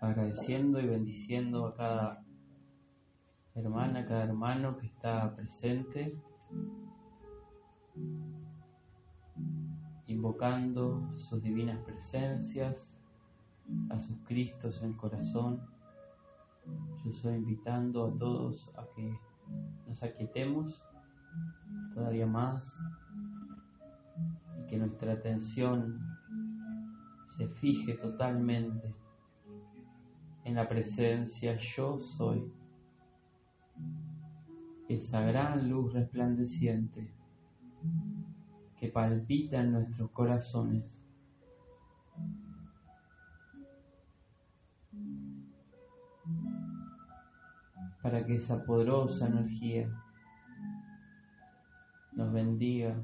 agradeciendo, y bendiciendo a cada hermana, a cada hermano que está presente, invocando sus divinas presencias, a sus Cristos en el corazón. Yo estoy invitando a todos a que nos aquietemos todavía más y que nuestra atención se fije totalmente en la presencia yo soy, esa gran luz resplandeciente que palpita en nuestros corazones. para que esa poderosa energía nos bendiga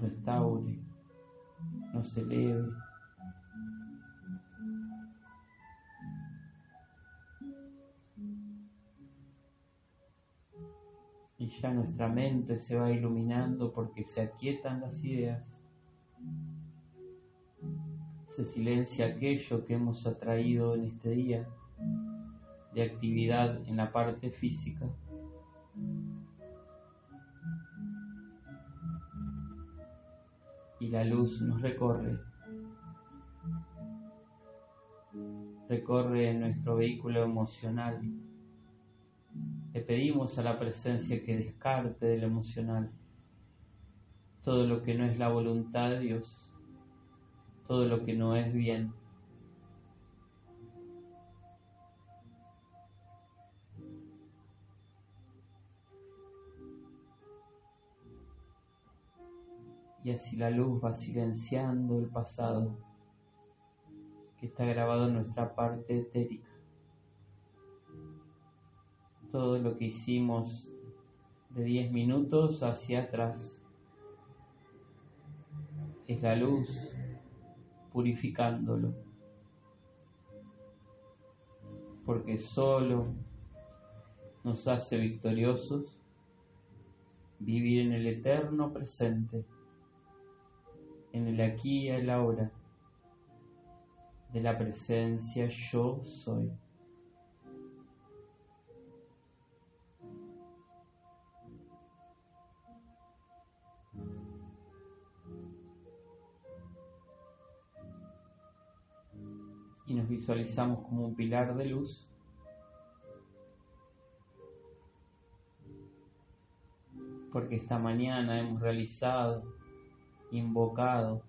restaure, nos eleve. Y ya nuestra mente se va iluminando porque se aquietan las ideas. Se silencia aquello que hemos atraído en este día de actividad en la parte física. Y la luz nos recorre. Recorre nuestro vehículo emocional. Le pedimos a la presencia que descarte del emocional todo lo que no es la voluntad de Dios, todo lo que no es bien. Y así la luz va silenciando el pasado que está grabado en nuestra parte etérica. Todo lo que hicimos de 10 minutos hacia atrás es la luz purificándolo. Porque solo nos hace victoriosos vivir en el eterno presente en el aquí y el ahora de la presencia yo soy. Y nos visualizamos como un pilar de luz porque esta mañana hemos realizado invocado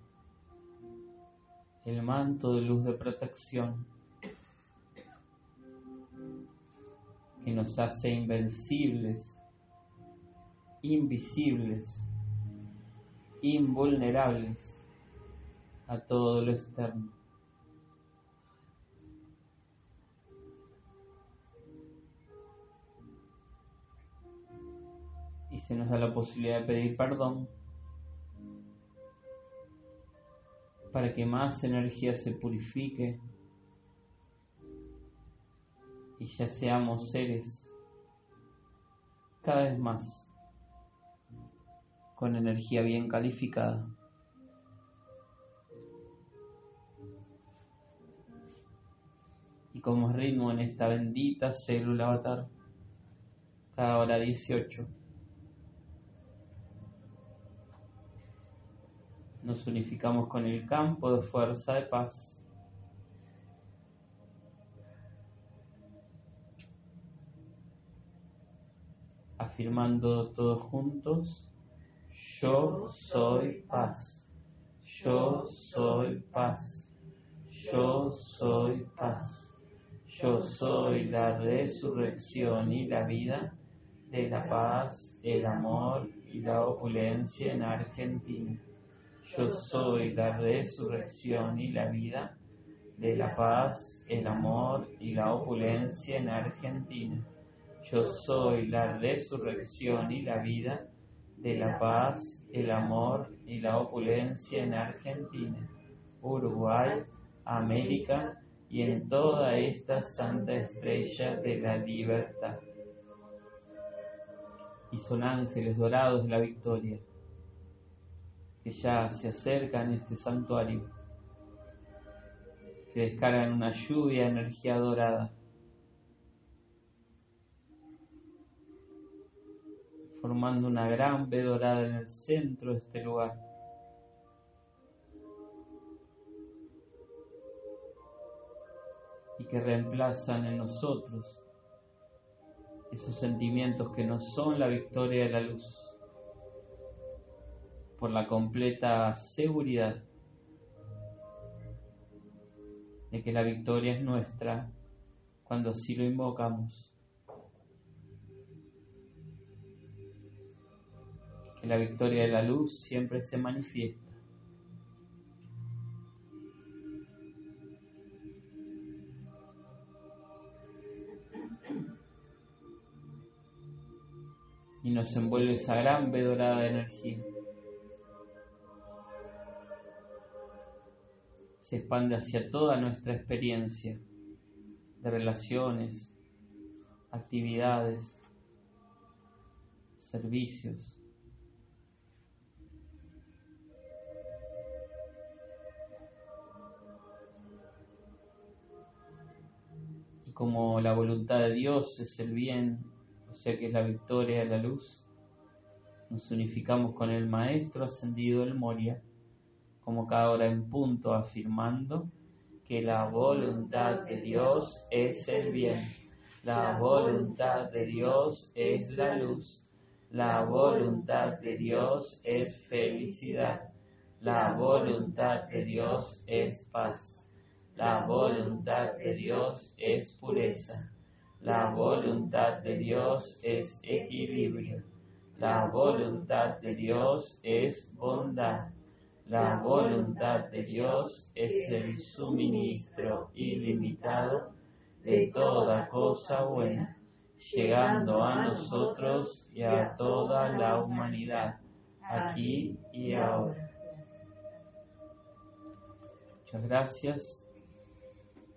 el manto de luz de protección que nos hace invencibles, invisibles, invulnerables a todo lo externo. Y se nos da la posibilidad de pedir perdón para que más energía se purifique y ya seamos seres cada vez más con energía bien calificada. Y como ritmo en esta bendita célula avatar, cada hora 18. Nos unificamos con el campo de fuerza de paz. Afirmando todos juntos, yo soy paz, yo soy paz, yo soy paz, yo soy la resurrección y la vida de la paz, el amor y la opulencia en Argentina. Yo soy la resurrección y la vida de la paz, el amor y la opulencia en Argentina. Yo soy la resurrección y la vida de la paz, el amor y la opulencia en Argentina, Uruguay, América y en toda esta santa estrella de la libertad. y son ángeles dorados de la victoria que ya se acercan a este santuario, que descargan una lluvia de energía dorada. formando una gran B dorada en el centro de este lugar. Y que reemplazan en nosotros esos sentimientos que no son la victoria de la luz por la completa seguridad de que la victoria es nuestra cuando así lo invocamos. Que la victoria de la luz siempre se manifiesta. Y nos envuelve esa gran vedorada de energía. Se expande hacia toda nuestra experiencia de relaciones, actividades, servicios. Y como la voluntad de Dios es el bien, o sea que es la victoria la luz, nos unificamos con el Maestro ascendido del Moria como cada hora en punto, afirmando que la voluntad de Dios es el bien, la voluntad de Dios es la luz, la voluntad de Dios es felicidad, la voluntad de Dios es paz, la voluntad de Dios es pureza, la voluntad de Dios es equilibrio, la voluntad de Dios es bondad. La voluntad de Dios es el suministro ilimitado de toda cosa buena, llegando a nosotros y a toda la humanidad, aquí y ahora. Muchas gracias.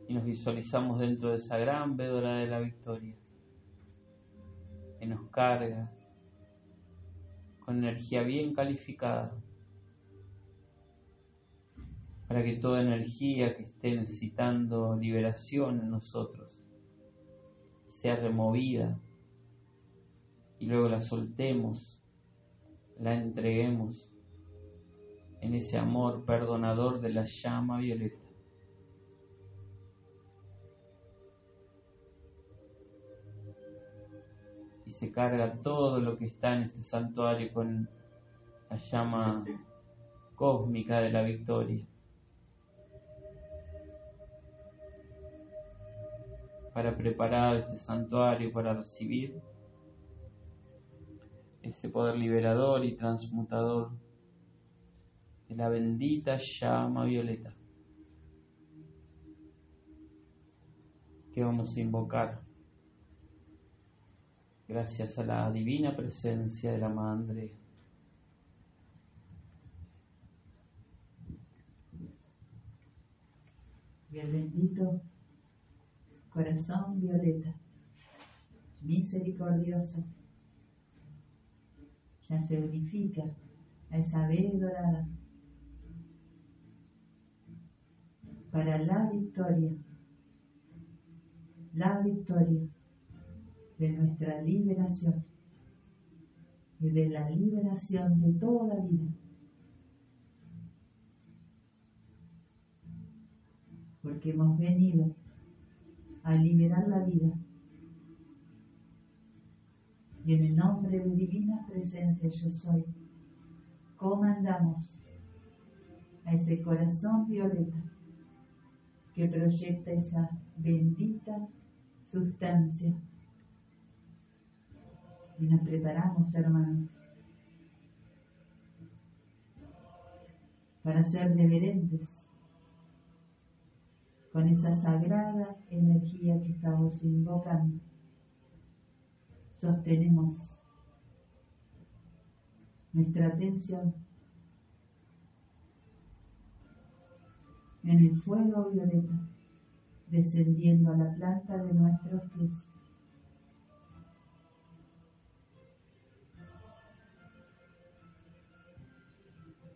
Y nos visualizamos dentro de esa gran vedora de la victoria que nos carga con energía bien calificada para que toda energía que esté necesitando liberación en nosotros sea removida y luego la soltemos, la entreguemos en ese amor perdonador de la llama violeta. Y se carga todo lo que está en este santuario con la llama cósmica de la victoria. Para preparar este santuario para recibir ese poder liberador y transmutador de la bendita llama violeta que vamos a invocar gracias a la divina presencia de la Madre. El bendito corazón violeta, misericordioso, ya se unifica a esa vez dorada para la victoria, la victoria de nuestra liberación y de la liberación de toda vida. Porque hemos venido a liberar la vida. Y en el nombre de divina presencia yo soy, comandamos a ese corazón violeta que proyecta esa bendita sustancia. Y nos preparamos, hermanos, para ser reverentes con esa sagrada energía que estamos invocando. Sostenemos nuestra atención en el fuego violeta, descendiendo a la planta de nuestros pies.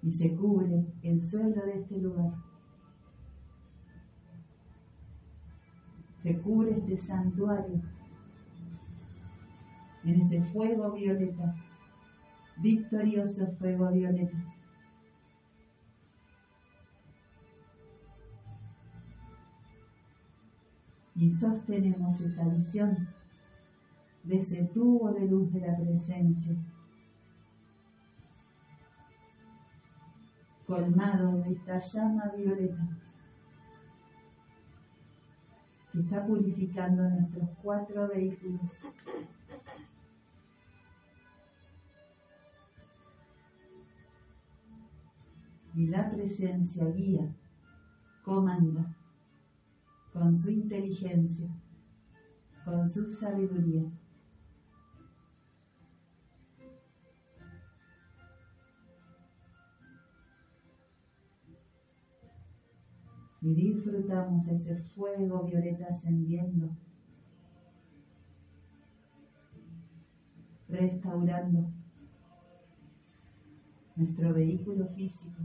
Y se cubre el suelo de este lugar. Se cubre este santuario en ese fuego violeta, victorioso fuego violeta. Y sostenemos esa visión de ese tubo de luz de la presencia, colmado de esta llama violeta que está purificando nuestros cuatro vehículos. Y la presencia guía, comanda con su inteligencia, con su sabiduría. Y disfrutamos ese fuego violeta ascendiendo, restaurando nuestro vehículo físico,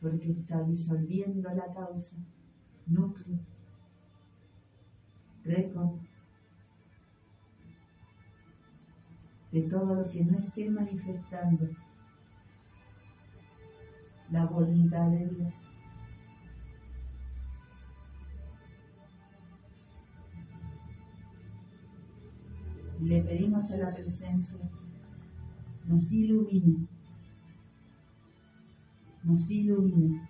porque está disolviendo la causa, núcleo, récord de todo lo que no esté manifestando la voluntad de Dios. Le pedimos a la presencia, nos ilumine, nos ilumine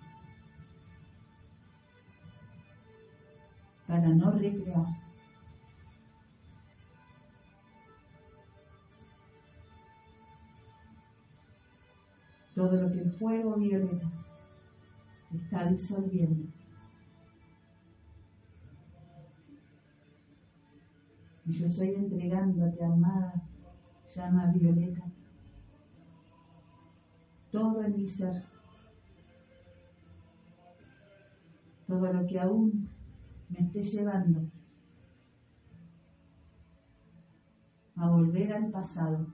para no recrear todo lo que el fuego violeta está disolviendo. Y yo estoy entregándote, amada llama violeta, todo en mi ser, todo lo que aún me esté llevando a volver al pasado.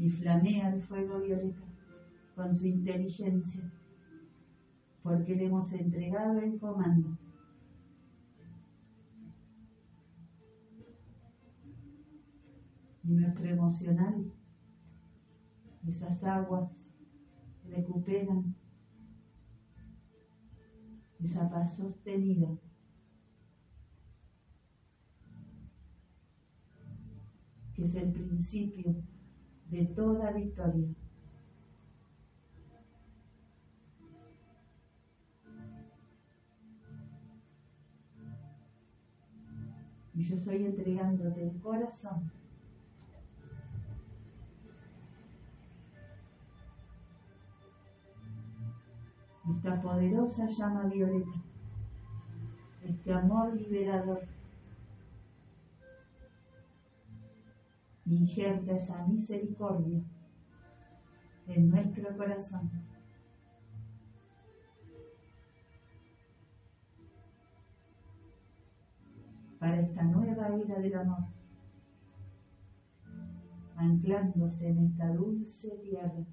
Y flamea el fuego violeta con su inteligencia, porque le hemos entregado el comando. Y nuestro emocional, esas aguas recuperan esa paz sostenida. que es el principio de toda victoria. Y yo estoy entregándote el corazón. Esta poderosa llama violeta, este amor liberador injerta esa misericordia en nuestro corazón. Para esta nueva era del amor, anclándose en esta dulce tierra.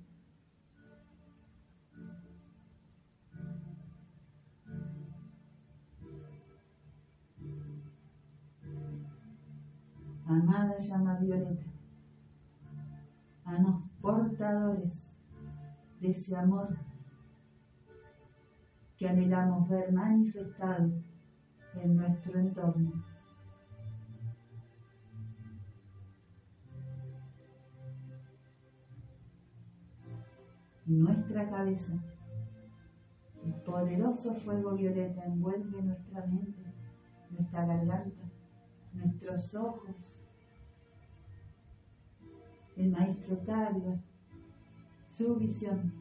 Amada llama violeta, a los portadores de ese amor que anhelamos ver manifestado en nuestro entorno. Nuestra cabeza, el poderoso fuego violeta envuelve nuestra mente, nuestra garganta, nuestros ojos, el maestro carga su visión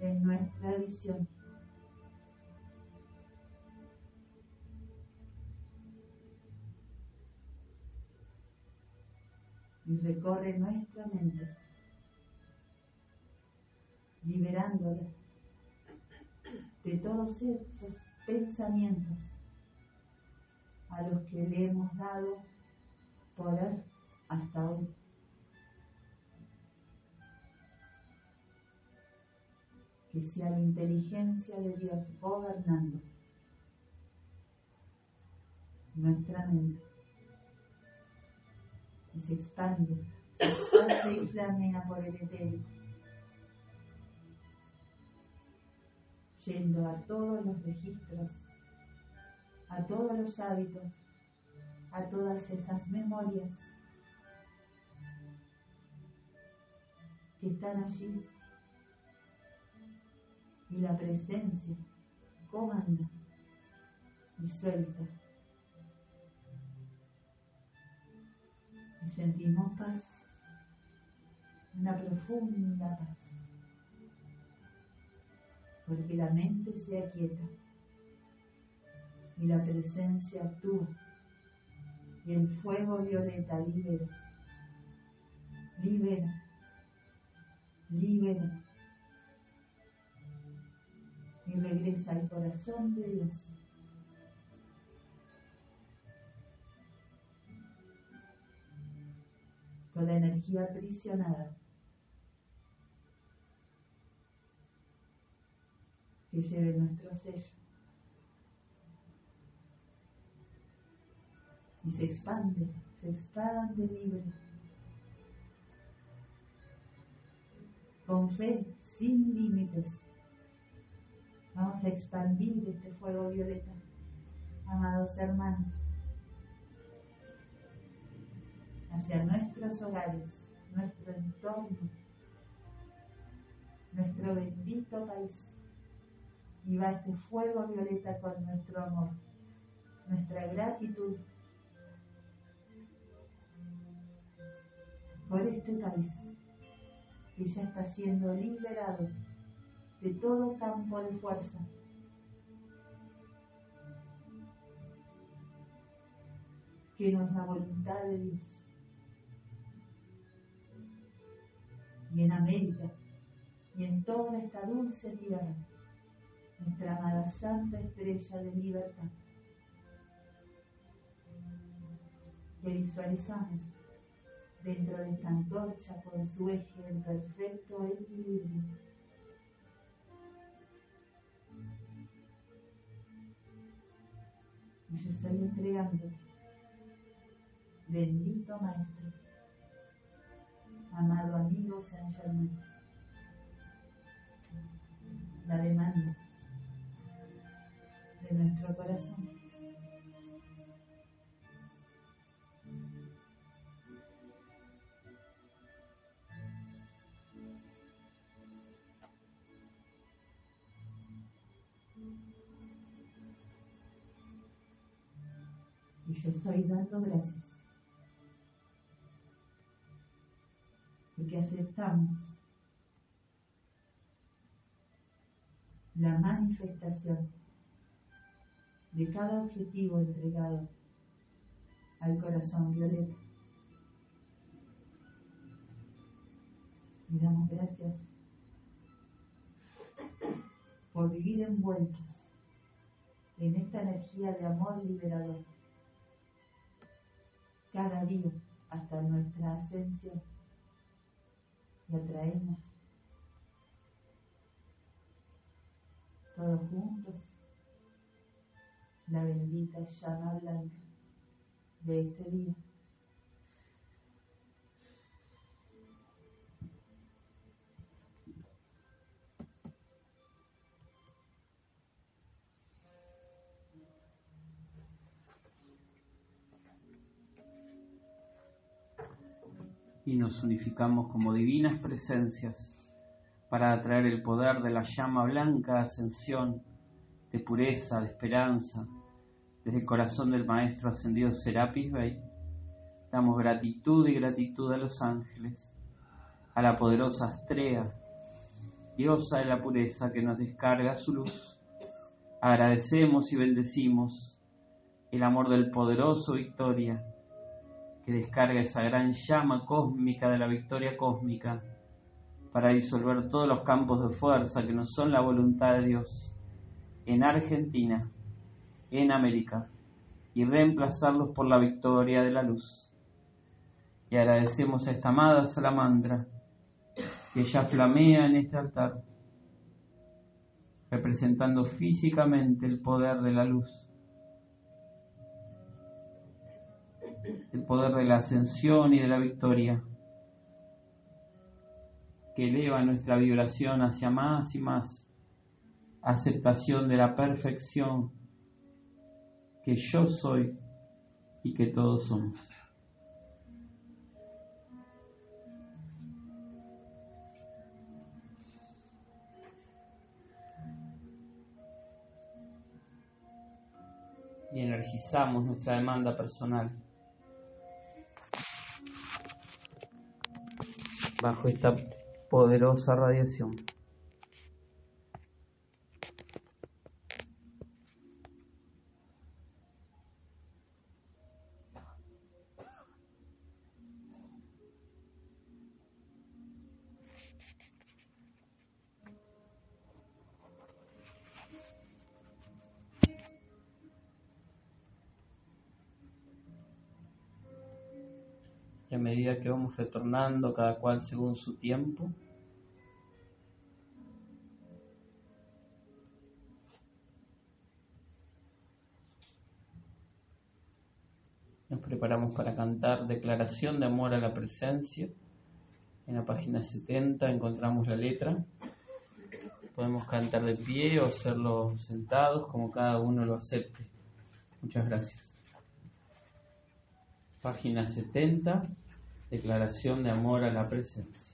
en nuestra visión. Y recorre nuestra mente, liberándola de todos esos pensamientos a los que le hemos dado poder hasta hoy. Que sea la inteligencia de Dios gobernando nuestra mente. Y se expande, se expande y flamea por el etérico. Yendo a todos los registros, a todos los hábitos, a todas esas memorias que están allí. Y la presencia comanda y suelta. Y sentimos paz, una profunda paz, porque la mente se aquieta y la presencia actúa y el fuego violeta libera, libera, libera. Y regresa al corazón de Dios. toda energía aprisionada. Que lleve nuestro sello y se expande, se expande libre. Con fe, sin límites, vamos a expandir este fuego violeta, amados hermanos. hacia nuestros hogares, nuestro entorno, nuestro bendito país. Y va este fuego violeta con nuestro amor, nuestra gratitud por este país que ya está siendo liberado de todo campo de fuerza. que no es la voluntad de Dios. y en América y en toda esta dulce tierra, nuestra amada santa estrella de libertad, que visualizamos dentro de esta antorcha con su eje en perfecto equilibrio. Y yo estoy entregando, bendito Maestro, amado amigo San Germán. La demanda de nuestro corazón. Yo estoy dando gracias porque aceptamos la manifestación de cada objetivo entregado al corazón violeta. Y damos gracias por vivir envueltos en esta energía de amor liberador cada día hasta nuestra ascensión. Y atraemos todos juntos. La bendita llama blanca de este día. Y nos unificamos como divinas presencias para atraer el poder de la llama blanca de ascensión, de pureza, de esperanza, desde el corazón del Maestro ascendido Serapis Bey. Damos gratitud y gratitud a los ángeles, a la poderosa Astrea, diosa de la pureza que nos descarga su luz. Agradecemos y bendecimos el amor del poderoso Victoria que descarga esa gran llama cósmica de la victoria cósmica para disolver todos los campos de fuerza que no son la voluntad de Dios en Argentina, en América y reemplazarlos por la victoria de la luz. Y agradecemos a esta amada salamandra que ya flamea en este altar, representando físicamente el poder de la luz, el poder de la ascensión y de la victoria, que eleva nuestra vibración hacia más y más aceptación de la perfección que yo soy y que todos somos. Y energizamos nuestra demanda personal bajo esta poderosa radiación. Retornando cada cual según su tiempo, nos preparamos para cantar Declaración de Amor a la Presencia. En la página 70 encontramos la letra. Podemos cantar de pie o hacerlo sentados, como cada uno lo acepte. Muchas gracias. Página 70 declaración de amor a la presencia.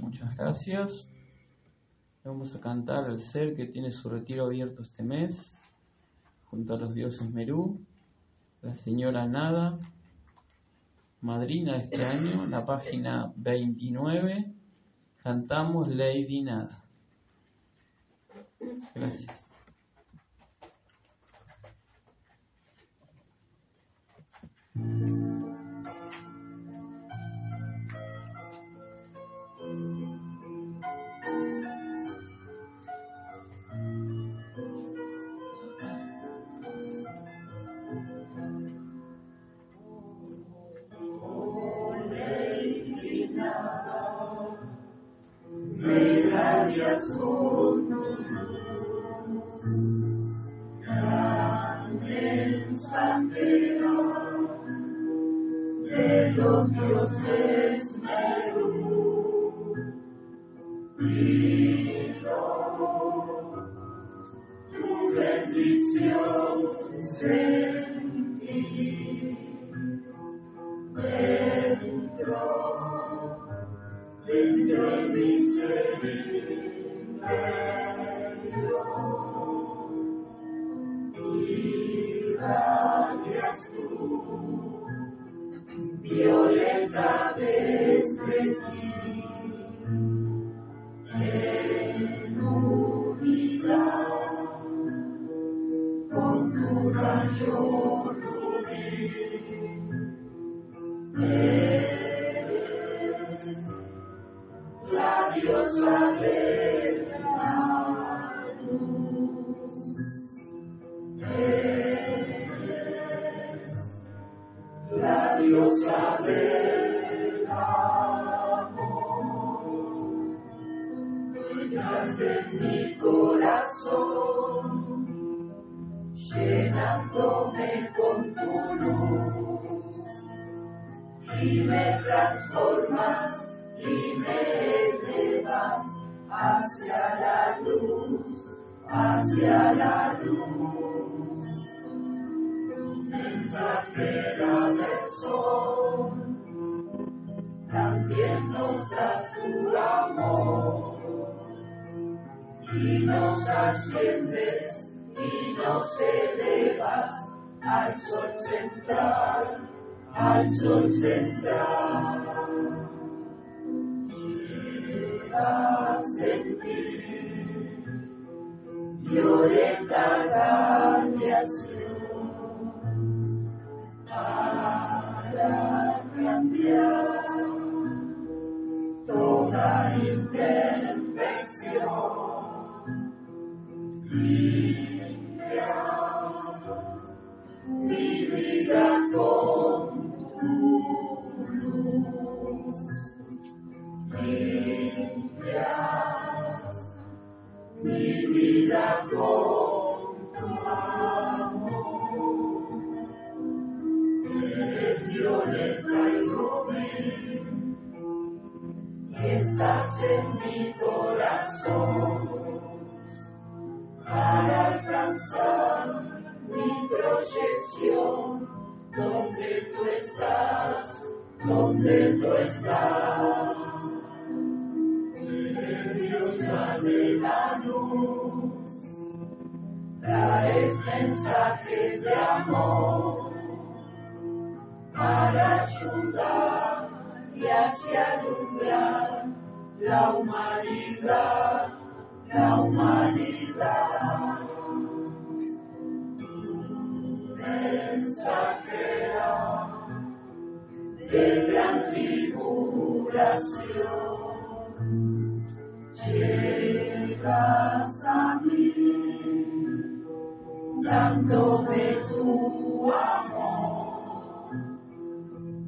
Muchas gracias. Vamos a cantar al ser que tiene su retiro abierto este mes, junto a los dioses Merú, la señora Nada, madrina de este año, la página 29, cantamos Lady Nada. Gracias. espera del sol, también nos das tu amor y nos asciendes y nos elevas al sol central, al sol central. En ti, y cada para cambiar toda imperfección. Mi vida con tu luz. Mi vida con tu amor. millones y estás en mi corazón para alcanzar mi proyección donde tú estás, donde tú estás. Eres diosa de la luz, traes mensajes de amor para ayudar y así alumbrar la humanidad, la humanidad. Tu mensajera de transfiguración, llegas a mí dándome tu amor.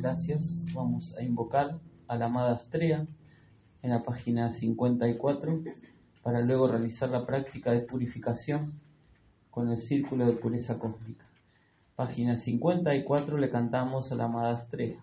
Gracias. Vamos a invocar a la amada Astrea en la página 54 para luego realizar la práctica de purificación con el círculo de pureza cósmica. Página 54 le cantamos a la amada Astrea.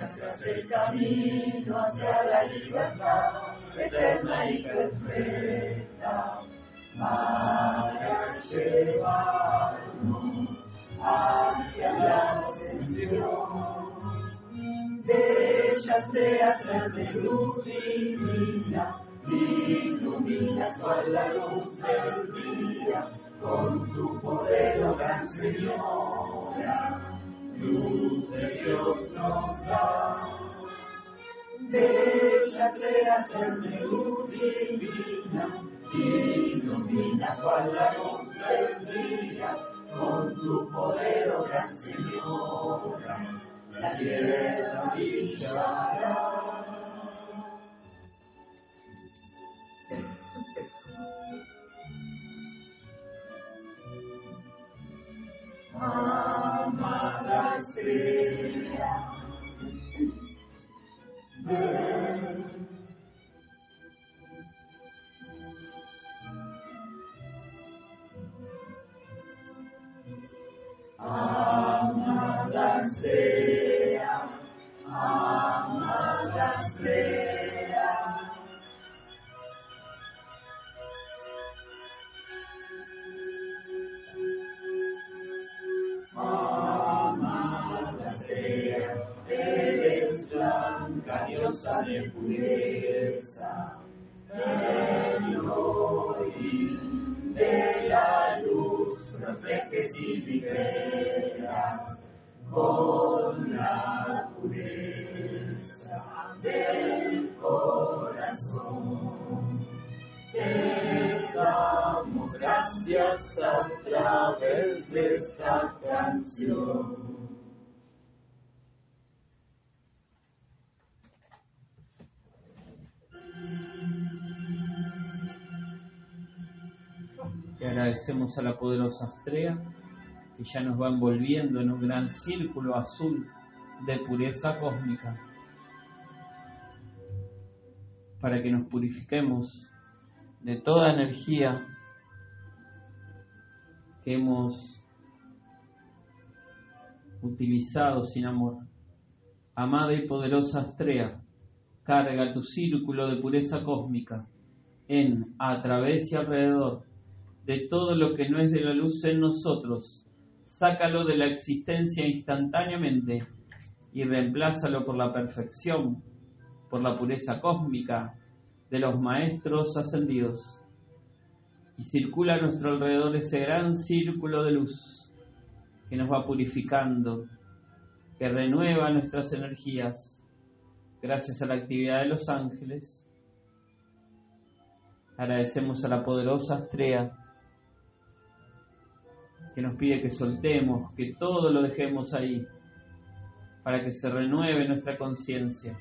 muestras el camino hacia la libertad eterna y perfecta. Para llevarnos hacia la ascensión. De hacer de luz divina, iluminas con la luz del día, con tu poder, oh gran Señora, luz de Dios nos da. Bellas de hacer de luz divina, iluminas con la luz del día, con tu poder, oh gran Señora la tierra brillará. Amada estrella, ven. Amada diosa de pureza, hoy de la luz, proteges y liberas con la pureza del corazón. Te damos gracias a través de esta canción. Agradecemos a la poderosa Astrea que ya nos va envolviendo en un gran círculo azul de pureza cósmica para que nos purifiquemos de toda energía que hemos utilizado sin amor. Amada y poderosa Astrea, carga tu círculo de pureza cósmica en, a través y alrededor de todo lo que no es de la luz en nosotros, sácalo de la existencia instantáneamente y reemplázalo por la perfección, por la pureza cósmica de los maestros ascendidos. Y circula a nuestro alrededor ese gran círculo de luz que nos va purificando, que renueva nuestras energías gracias a la actividad de los ángeles. Agradecemos a la poderosa Astrea que nos pide que soltemos, que todo lo dejemos ahí, para que se renueve nuestra conciencia.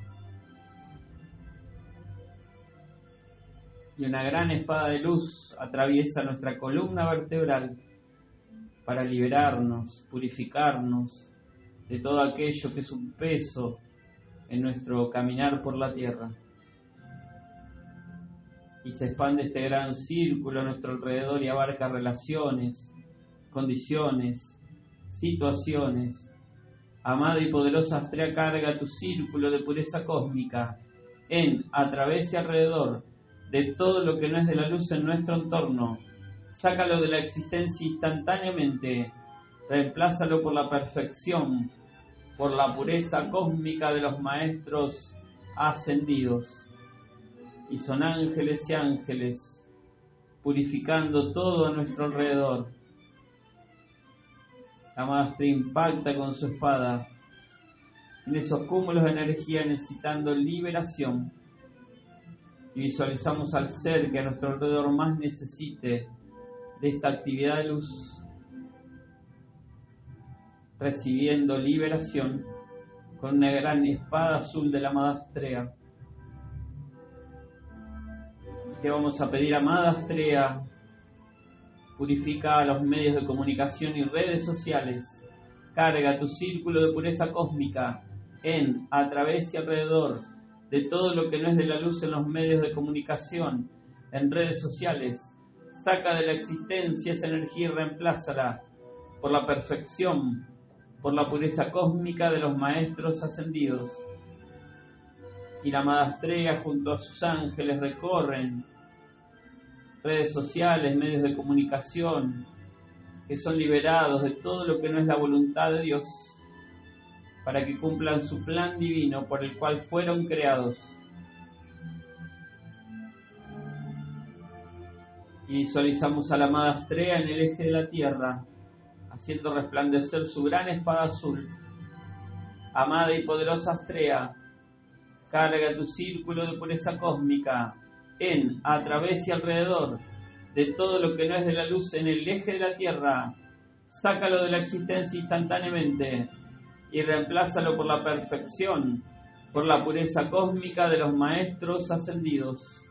Y una gran espada de luz atraviesa nuestra columna vertebral para liberarnos, purificarnos de todo aquello que es un peso en nuestro caminar por la tierra. Y se expande este gran círculo a nuestro alrededor y abarca relaciones, condiciones, situaciones. Amada y poderosa Astrea, carga tu círculo de pureza cósmica en, a través y alrededor de todo lo que no es de la luz en nuestro entorno. Sácalo de la existencia instantáneamente. Reemplázalo por la perfección, por la pureza cósmica de los maestros ascendidos. Y son ángeles y ángeles purificando todo a nuestro alrededor. La maestra impacta con su espada en esos cúmulos de energía necesitando liberación. Y visualizamos al ser que a nuestro alrededor más necesite de esta actividad de luz recibiendo liberación con una gran espada azul de la amada Astrea. Te vamos a pedir, amada Astrea, purifica los medios de comunicación y redes sociales, carga tu círculo de pureza cósmica en, a través y alrededor de todo lo que no es de la luz en los medios de comunicación, en redes sociales, saca de la existencia esa energía y reemplázala por la perfección por la pureza cósmica de los maestros ascendidos. Y la junto a sus ángeles recorren redes sociales, medios de comunicación, que son liberados de todo lo que no es la voluntad de Dios, para que cumplan su plan divino por el cual fueron creados. Y visualizamos a la amada estrella en el eje de la Tierra, haciendo resplandecer su gran espada azul. Amada y poderosa Astrea, carga tu círculo de pureza cósmica en, a través y alrededor de todo lo que no es de la luz en el eje de la Tierra. Sácalo de la existencia instantáneamente y reemplázalo por la perfección, por la pureza cósmica de los maestros ascendidos.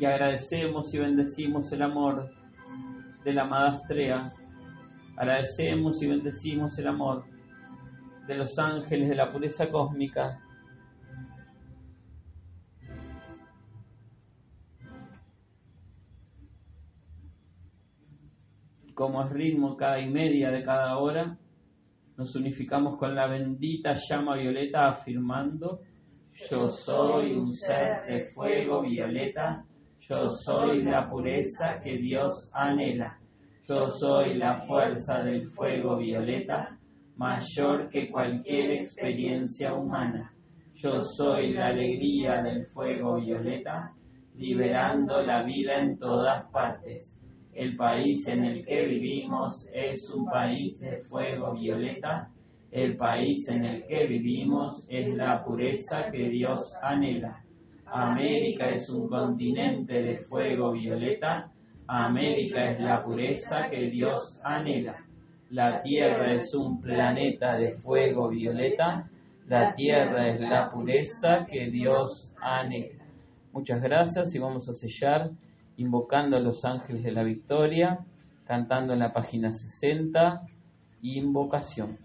y agradecemos y bendecimos el amor de la amada Astrea. Agradecemos y bendecimos el amor de los ángeles de la pureza cósmica. Como es ritmo cada y media de cada hora, nos unificamos con la bendita llama violeta afirmando, yo soy un ser de fuego violeta yo soy la pureza que Dios anhela. Yo soy la fuerza del fuego violeta, mayor que cualquier experiencia humana. Yo soy la alegría del fuego violeta, liberando la vida en todas partes. El país en el que vivimos es un país de fuego violeta. El país en el que vivimos es la pureza que Dios anhela. América es un continente de fuego violeta. América es la pureza que Dios anhela. La Tierra es un planeta de fuego violeta. La Tierra es la pureza que Dios anhela. Muchas gracias y vamos a sellar invocando a los ángeles de la victoria, cantando en la página 60, invocación.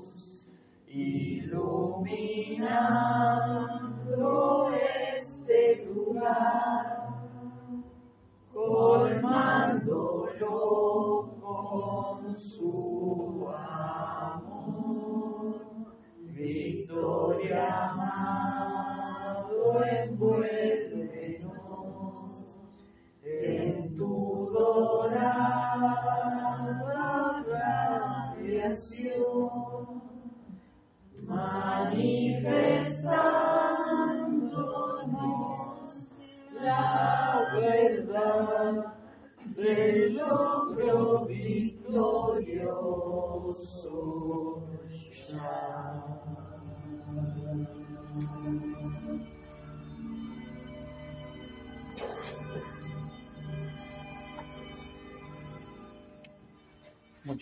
Luz, iluminando este lugar, colmándolo con su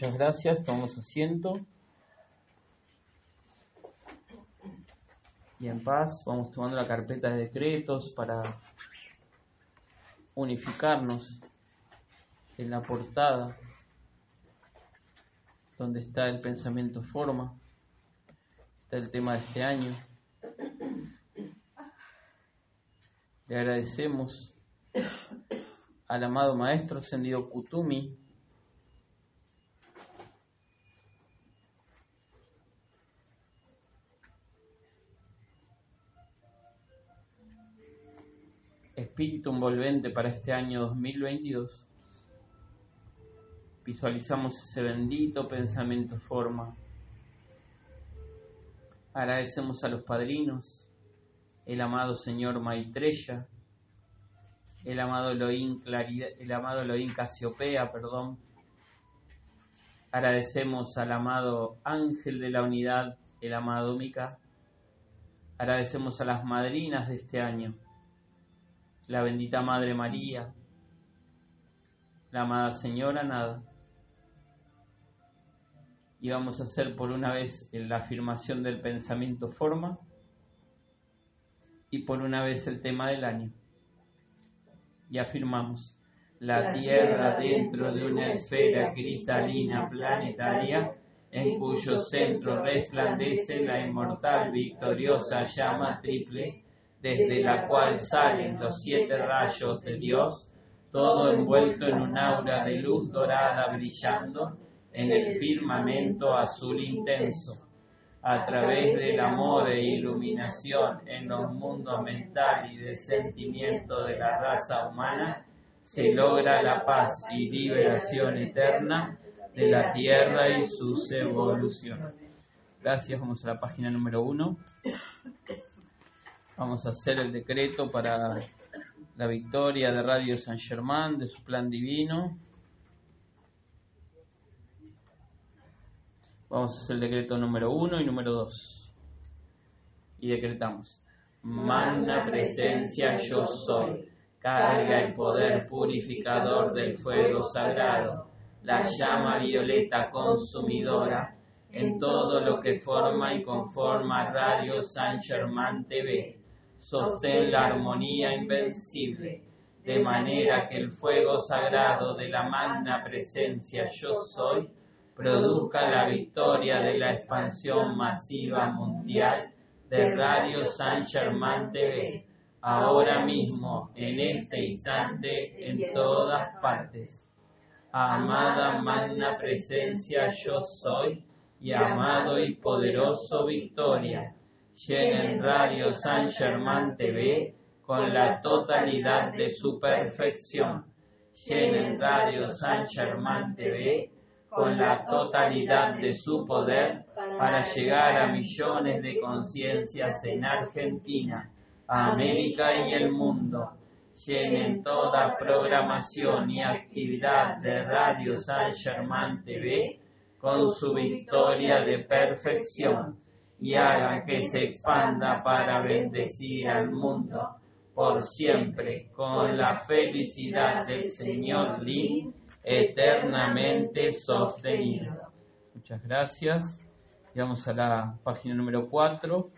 Muchas gracias, tomamos asiento. Y en paz vamos tomando la carpeta de decretos para unificarnos en la portada donde está el pensamiento forma, está el tema de este año. Le agradecemos al amado Maestro Ascendido Kutumi espíritu envolvente para este año 2022. Visualizamos ese bendito pensamiento forma. Agradecemos a los padrinos, el amado Señor Maitreya, el amado Elohim, Claridad, el amado Elohim Casiopea, perdón. Agradecemos al amado Ángel de la Unidad, el amado Mica. Agradecemos a las madrinas de este año, la bendita Madre María, la amada Señora Nada. Y vamos a hacer por una vez la afirmación del pensamiento forma y por una vez el tema del año. Y afirmamos, la Tierra dentro de una esfera cristalina planetaria en cuyo centro resplandece la inmortal victoriosa llama triple desde la cual salen los siete rayos de Dios, todo envuelto en un aura de luz dorada brillando en el firmamento azul intenso. A través del amor e iluminación en los mundos mental y de sentimiento de la raza humana, se logra la paz y liberación eterna de la Tierra y sus evoluciones. Gracias, vamos a la página número uno. Vamos a hacer el decreto para la victoria de Radio San Germán, de su plan divino. Vamos a hacer el decreto número uno y número dos. Y decretamos. Magna presencia yo soy. Carga el poder purificador del fuego sagrado, la llama violeta consumidora en todo lo que forma y conforma Radio San Germán TV. Sostén la armonía invencible, de manera que el fuego sagrado de la magna presencia yo soy produzca la victoria de la expansión masiva mundial de Radio San Germán TV, ahora mismo, en este instante, en todas partes. Amada magna presencia yo soy, y amado y poderoso Victoria, llenen Radio San Germán TV con la totalidad de su perfección. Llenen Radio San Germán TV con la totalidad de su poder para llegar a millones de conciencias en Argentina, América y el mundo. Llenen toda programación y actividad de Radio San Germán TV con su victoria de perfección y hagan que se expanda para bendecir al mundo por siempre con la felicidad del Señor Lin eternamente sostenido. Muchas gracias. Y vamos a la página número 4.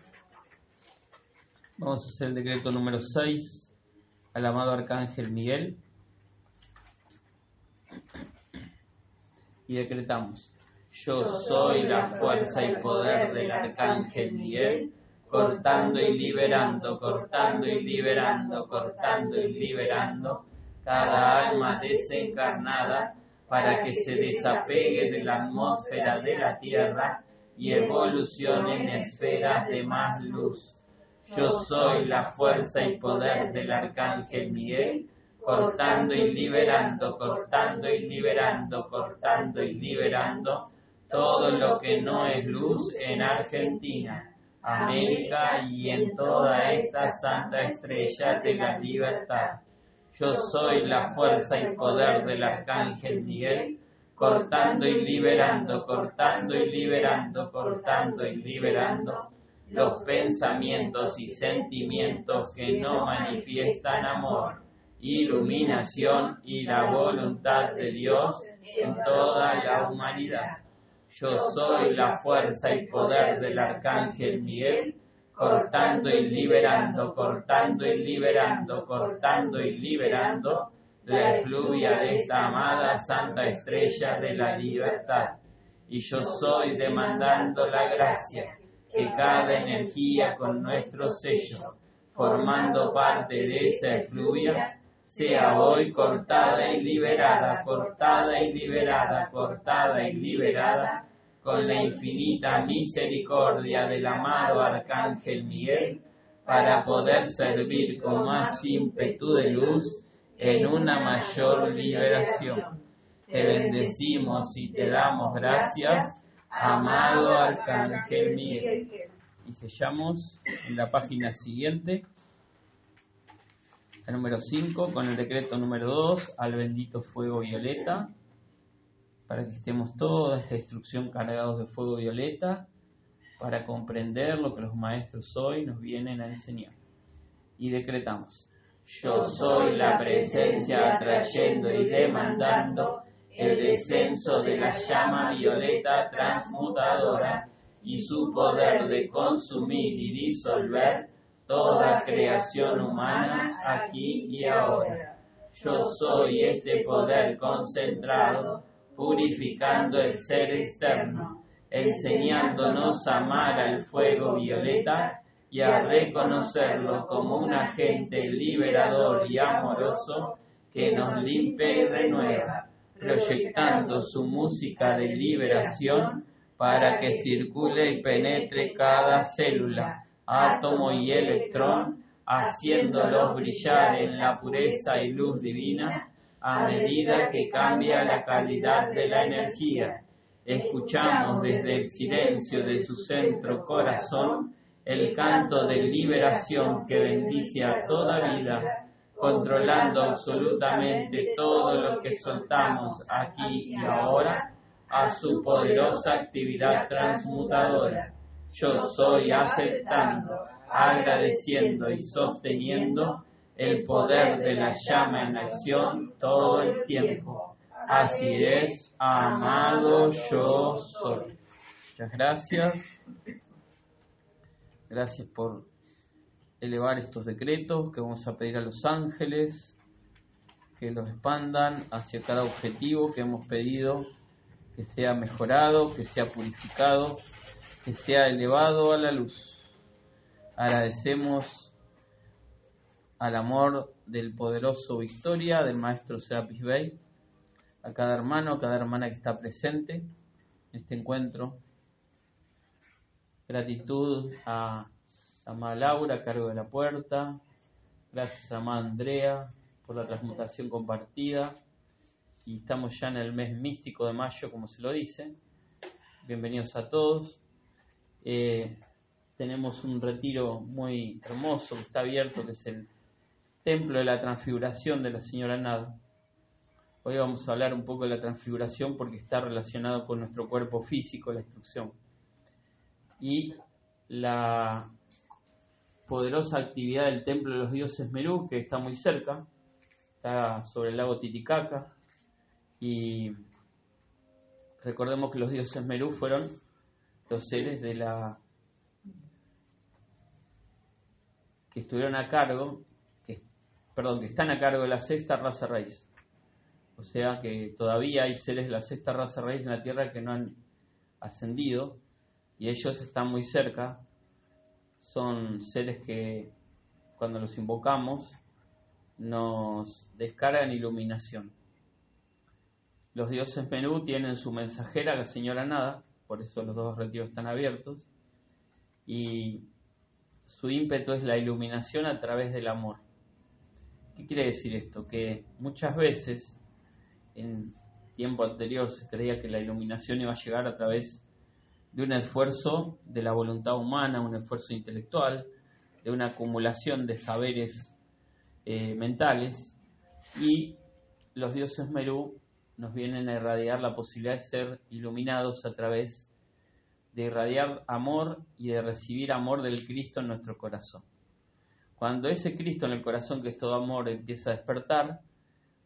Vamos a hacer el decreto número 6 al amado Arcángel Miguel. Y decretamos, yo soy la fuerza y poder del Arcángel Miguel, cortando y liberando, cortando y liberando, cortando y liberando cada alma desencarnada para que se desapegue de la atmósfera de la Tierra y evolucione en esferas de más luz. Yo soy la fuerza y poder del Arcángel Miguel, cortando y liberando, cortando y liberando, cortando y liberando todo lo que no es luz en Argentina, América y en toda esta santa estrella de la libertad. Yo soy la fuerza y poder del arcángel Miguel, cortando y liberando, cortando y liberando, cortando y liberando los pensamientos y sentimientos que no manifiestan amor, iluminación y la voluntad de Dios en toda la humanidad. Yo soy la fuerza y poder del arcángel Miguel, cortando y liberando, cortando y liberando, cortando y liberando la efluvia de esta amada santa estrella de la libertad. Y yo soy demandando la gracia que cada energía con nuestro sello, formando parte de esa efluvia, sea hoy cortada y liberada, cortada y liberada, cortada y liberada, con la infinita misericordia del amado Arcángel Miguel, para poder servir con más ímpetu de luz en una mayor liberación. Te bendecimos y te damos gracias amado Arcángel Miguel. Y sellamos en la página siguiente, el número 5, con el decreto número 2, al bendito fuego violeta, para que estemos toda esta instrucción cargados de fuego violeta, para comprender lo que los maestros hoy nos vienen a enseñar. Y decretamos, yo soy la presencia atrayendo y demandando el descenso de la llama violeta transmutadora y su poder de consumir y disolver toda creación humana aquí y ahora. Yo soy este poder concentrado, purificando el ser externo, enseñándonos a amar al fuego violeta y a reconocerlo como un agente liberador y amoroso que nos limpia y renueva proyectando su música de liberación para que circule y penetre cada célula, átomo y electrón, haciéndolos brillar en la pureza y luz divina a medida que cambia la calidad de la energía. Escuchamos desde el silencio de su centro corazón el canto de liberación que bendice a toda vida controlando absolutamente todo lo que soltamos aquí y ahora a su poderosa actividad transmutadora. Yo soy aceptando, agradeciendo y sosteniendo el poder de la llama en acción todo el tiempo. Así es, amado yo soy. Muchas gracias. Gracias por elevar estos decretos, que vamos a pedir a los ángeles que los expandan hacia cada objetivo que hemos pedido, que sea mejorado, que sea purificado, que sea elevado a la luz. Agradecemos al amor del poderoso Victoria, del maestro Serapis Bey, a cada hermano, a cada hermana que está presente en este encuentro. Gratitud a amada Laura a cargo de la puerta. Gracias, amada Andrea, por la transmutación compartida. Y estamos ya en el mes místico de mayo, como se lo dice. Bienvenidos a todos. Eh, tenemos un retiro muy hermoso que está abierto, que es el Templo de la Transfiguración de la Señora Nada. Hoy vamos a hablar un poco de la transfiguración porque está relacionado con nuestro cuerpo físico, la instrucción. Y la poderosa actividad del templo de los dioses Merú, que está muy cerca, está sobre el lago Titicaca, y recordemos que los dioses Merú fueron los seres de la que estuvieron a cargo, que, perdón, que están a cargo de la sexta raza raíz. O sea que todavía hay seres de la sexta raza raíz en la Tierra que no han ascendido y ellos están muy cerca son seres que cuando los invocamos nos descargan iluminación. Los dioses Menú tienen su mensajera, la señora Nada, por eso los dos retiros están abiertos, y su ímpetu es la iluminación a través del amor. ¿Qué quiere decir esto? Que muchas veces en tiempo anterior se creía que la iluminación iba a llegar a través de un esfuerzo de la voluntad humana, un esfuerzo intelectual, de una acumulación de saberes eh, mentales y los dioses Merú nos vienen a irradiar la posibilidad de ser iluminados a través de irradiar amor y de recibir amor del Cristo en nuestro corazón. Cuando ese Cristo en el corazón, que es todo amor, empieza a despertar,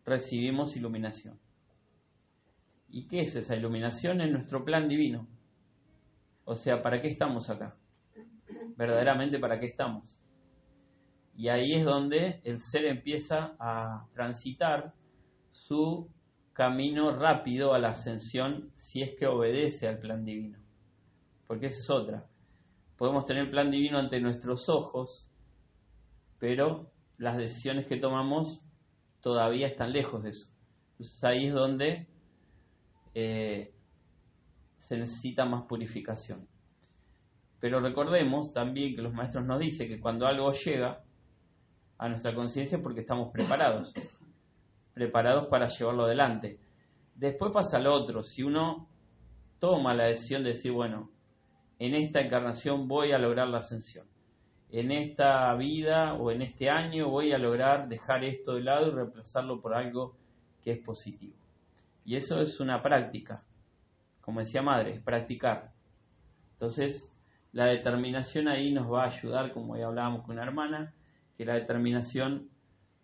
recibimos iluminación. ¿Y qué es esa iluminación? En nuestro plan divino. O sea, ¿para qué estamos acá? Verdaderamente, ¿para qué estamos? Y ahí es donde el ser empieza a transitar su camino rápido a la ascensión si es que obedece al plan divino. Porque esa es otra. Podemos tener plan divino ante nuestros ojos, pero las decisiones que tomamos todavía están lejos de eso. Entonces ahí es donde eh, se necesita más purificación. Pero recordemos también que los maestros nos dicen que cuando algo llega a nuestra conciencia es porque estamos preparados, preparados para llevarlo adelante. Después pasa lo otro, si uno toma la decisión de decir, bueno, en esta encarnación voy a lograr la ascensión, en esta vida o en este año voy a lograr dejar esto de lado y reemplazarlo por algo que es positivo. Y eso es una práctica, como decía madre, es practicar. Entonces, la determinación ahí nos va a ayudar, como ya hablábamos con una hermana, que la determinación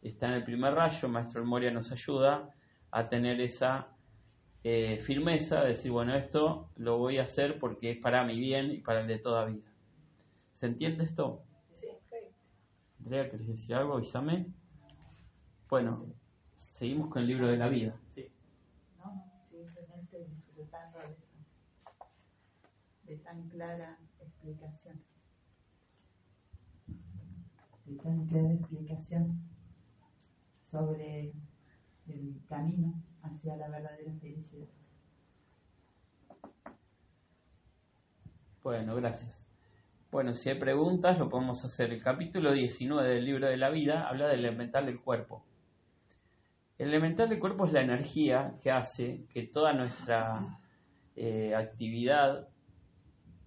está en el primer rayo, Maestro El Moria nos ayuda a tener esa eh, firmeza de decir, bueno, esto lo voy a hacer porque es para mi bien y para el de toda vida. ¿Se entiende esto? Sí, Andrea, ¿querés decir algo? Isame. Bueno, seguimos con el libro de la vida. Sí. No, simplemente disfrutando de, eso, de tan clara explicación. De tan clara explicación sobre el camino hacia la verdadera felicidad. Bueno, gracias. Bueno, si hay preguntas, lo podemos hacer. El capítulo 19 del libro de la vida habla del elemental del cuerpo. El elemental del cuerpo es la energía que hace que toda nuestra eh, actividad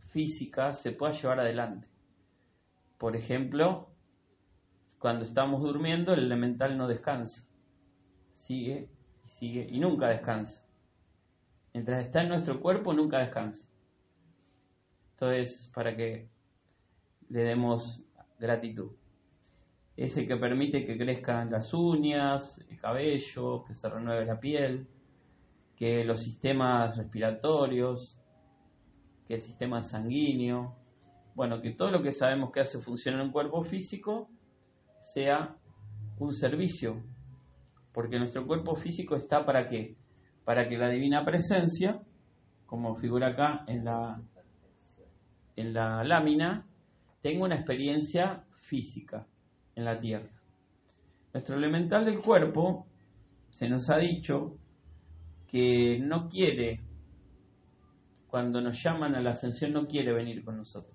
física se pueda llevar adelante. Por ejemplo, cuando estamos durmiendo, el elemental no descansa. Sigue y sigue y nunca descansa. Mientras está en nuestro cuerpo, nunca descansa. Entonces, para que le demos gratitud. Es el que permite que crezcan las uñas, el cabello, que se renueve la piel, que los sistemas respiratorios, que el sistema sanguíneo, bueno, que todo lo que sabemos que hace funcionar un cuerpo físico sea un servicio, porque nuestro cuerpo físico está para qué? Para que la divina presencia, como figura acá en la, en la lámina, tenga una experiencia física en la tierra. Nuestro elemental del cuerpo se nos ha dicho que no quiere, cuando nos llaman a la ascensión, no quiere venir con nosotros.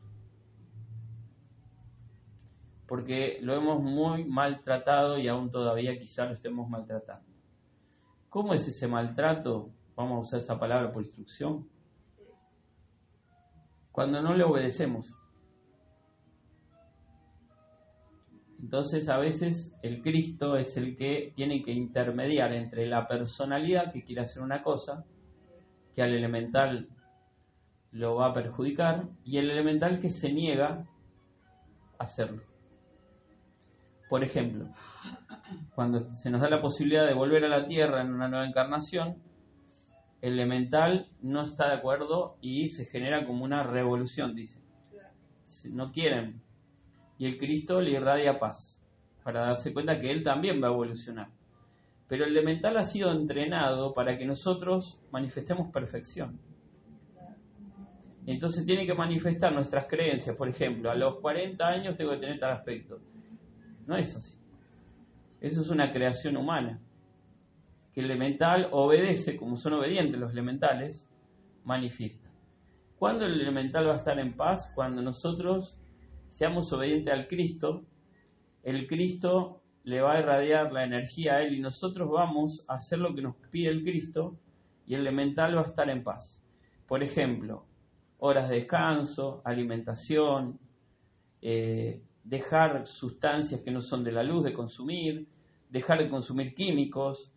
Porque lo hemos muy maltratado y aún todavía quizá lo estemos maltratando. ¿Cómo es ese maltrato? Vamos a usar esa palabra por instrucción. Cuando no le obedecemos. Entonces a veces el Cristo es el que tiene que intermediar entre la personalidad que quiere hacer una cosa, que al elemental lo va a perjudicar, y el elemental que se niega a hacerlo. Por ejemplo, cuando se nos da la posibilidad de volver a la Tierra en una nueva encarnación, el elemental no está de acuerdo y se genera como una revolución, dice. No quieren y el Cristo le irradia paz, para darse cuenta que Él también va a evolucionar. Pero el elemental ha sido entrenado para que nosotros manifestemos perfección. Entonces tiene que manifestar nuestras creencias, por ejemplo, a los 40 años tengo que tener tal aspecto. No es así. Eso es una creación humana. Que el elemental obedece, como son obedientes los elementales, manifiesta. ¿Cuándo el elemental va a estar en paz? Cuando nosotros seamos obedientes al Cristo, el Cristo le va a irradiar la energía a Él y nosotros vamos a hacer lo que nos pide el Cristo y el elemental va a estar en paz. Por ejemplo, horas de descanso, alimentación, eh, dejar sustancias que no son de la luz de consumir, dejar de consumir químicos,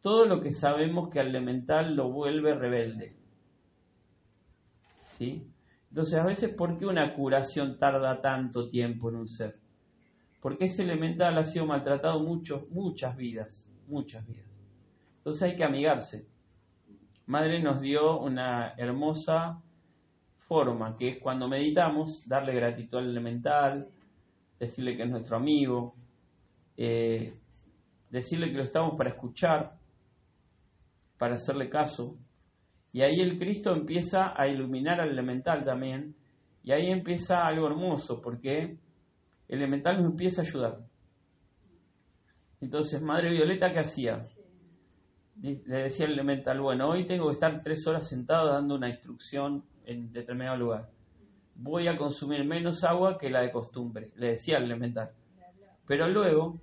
todo lo que sabemos que al elemental lo vuelve rebelde. ¿Sí? Entonces, a veces, ¿por qué una curación tarda tanto tiempo en un ser? Porque ese elemental ha sido maltratado muchas vidas, muchas vidas. Entonces hay que amigarse. Madre nos dio una hermosa forma, que es cuando meditamos, darle gratitud al elemental, decirle que es nuestro amigo, eh, decirle que lo estamos para escuchar, para hacerle caso. Y ahí el Cristo empieza a iluminar al elemental también. Y ahí empieza algo hermoso, porque el elemental nos empieza a ayudar. Entonces, Madre Violeta, ¿qué hacía? Le decía al elemental, bueno, hoy tengo que estar tres horas sentado dando una instrucción en determinado lugar. Voy a consumir menos agua que la de costumbre, le decía al elemental. Pero luego,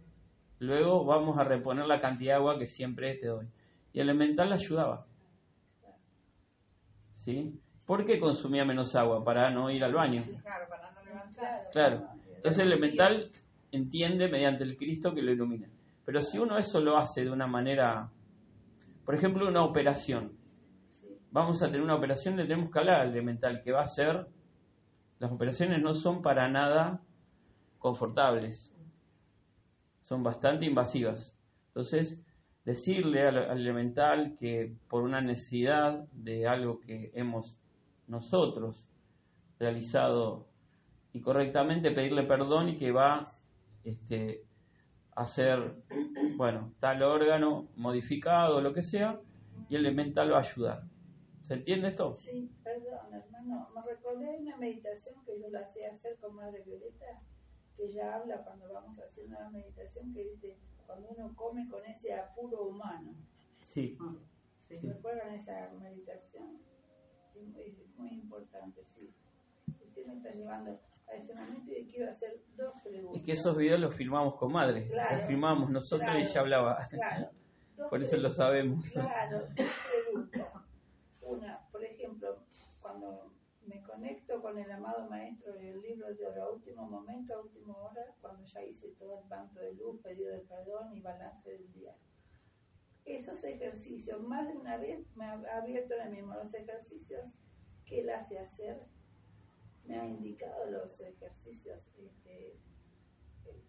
luego vamos a reponer la cantidad de agua que siempre te doy. Y el elemental le ayudaba. ¿Sí? ¿Por qué consumía menos agua? Para no ir al baño. Claro, para no levantarse. Claro. Entonces el elemental entiende mediante el Cristo que lo ilumina. Pero si uno eso lo hace de una manera, por ejemplo, una operación. Vamos a tener una operación, le tenemos que hablar al elemental que va a ser, las operaciones no son para nada confortables, son bastante invasivas. Entonces, decirle al, al elemental que por una necesidad de algo que hemos nosotros realizado incorrectamente, pedirle perdón y que va este, a hacer, bueno, tal órgano modificado lo que sea, y el elemental va a ayudar. ¿Se entiende esto? Sí, perdón, hermano. Me recordé una meditación que yo la hacía hacer con Madre Violeta, que ella habla cuando vamos haciendo una meditación que dice, cuando uno come con ese apuro humano. Sí. Sí. ¿Recuerdan esa meditación? Es muy, muy importante, sí. Usted me está llevando a ese momento y quiero hacer dos preguntas. Y que esos videos los filmamos con madre. Claro. Los filmamos nosotros Claro. y ella hablaba. Claro. Por eso lo sabemos. Claro, dos preguntas. Una, por ejemplo, cuando me conecto con el amado maestro del libro de oro, último momento, a última hora, cuando ya hice todo el manto de luz, pedido de perdón y balance del día. Esos ejercicios, más de una vez me ha abierto ahora mismo los ejercicios que él hace hacer, me ha indicado los ejercicios, este, eh,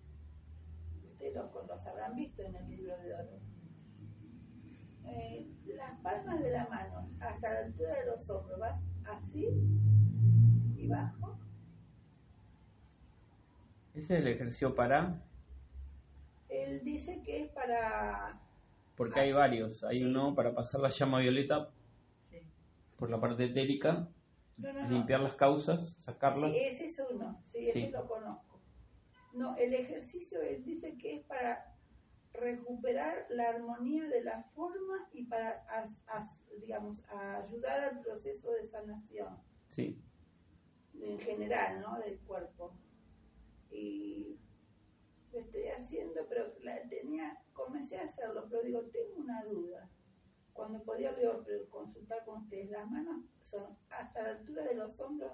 ustedes los, los habrán visto en el libro de oro las palmas de la mano hasta la altura de los hombros, vas así y bajo. Ese es el ejercicio para, Él dice que es para, porque hay varios. Hay Sí. uno para pasar la llama violeta Sí. por la parte etérica, no, no, no. limpiar las causas, sacarlas. Sí, ese es uno, sí, ese lo conozco. No, el ejercicio él dice que es para recuperar la armonía de la forma y para, as- as- digamos, a ayudar al proceso de sanación. Sí. en general, ¿no? Del cuerpo. Y lo estoy haciendo, pero la tenía, comencé a hacerlo, pero digo, tengo una duda. Cuando podía digo, consultar con ustedes, las manos son hasta la altura de los hombros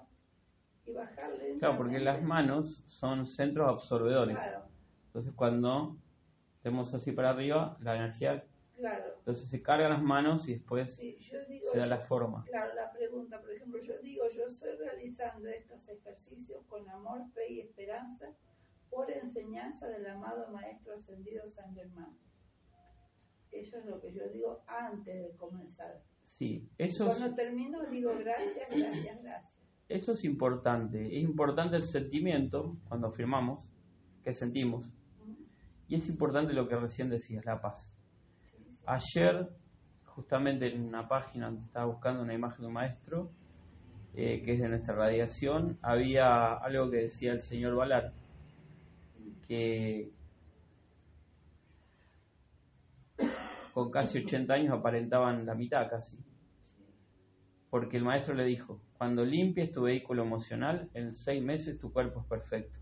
y bajarle. Claro, porque las manos son centros absorbedores. Claro, Entonces cuando tenemos así para arriba, la energía, claro. entonces se cargan las manos y después Sí, yo digo, se da la yo- forma. Claro, la pregunta, por ejemplo, yo digo, yo estoy realizando estos ejercicios con amor, fe y esperanza por enseñanza del amado Maestro Ascendido San Germán. Eso es lo que yo digo antes de comenzar. Sí, eso es, Cuando termino digo gracias, gracias, gracias. eso es importante. Es importante el sentimiento cuando firmamos, que sentimos. Y es importante lo que recién decías, la paz. Ayer, justamente en una página donde estaba buscando una imagen de un maestro, eh, que es de nuestra radiación, había algo que decía el señor Valar, que con casi 80 años aparentaban la mitad casi. Porque el maestro le dijo, cuando limpies tu vehículo emocional, en seis meses tu cuerpo es perfecto.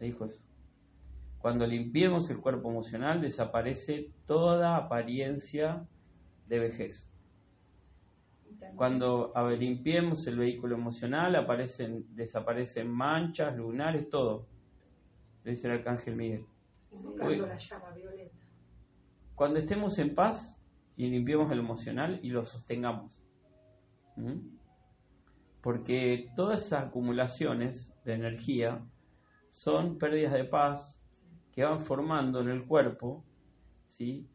Le dijo eso. Cuando limpiemos el cuerpo emocional, desaparece toda apariencia de vejez. Cuando ver, limpiemos el vehículo emocional, aparecen, desaparecen manchas, lunares, todo. Le dice el arcángel Miguel. La llama violeta. Cuando estemos en paz y limpiemos el emocional y lo sostengamos. ¿Mm? Porque todas esas acumulaciones de energía son pérdidas de paz que van formando en el cuerpo, ¿sí?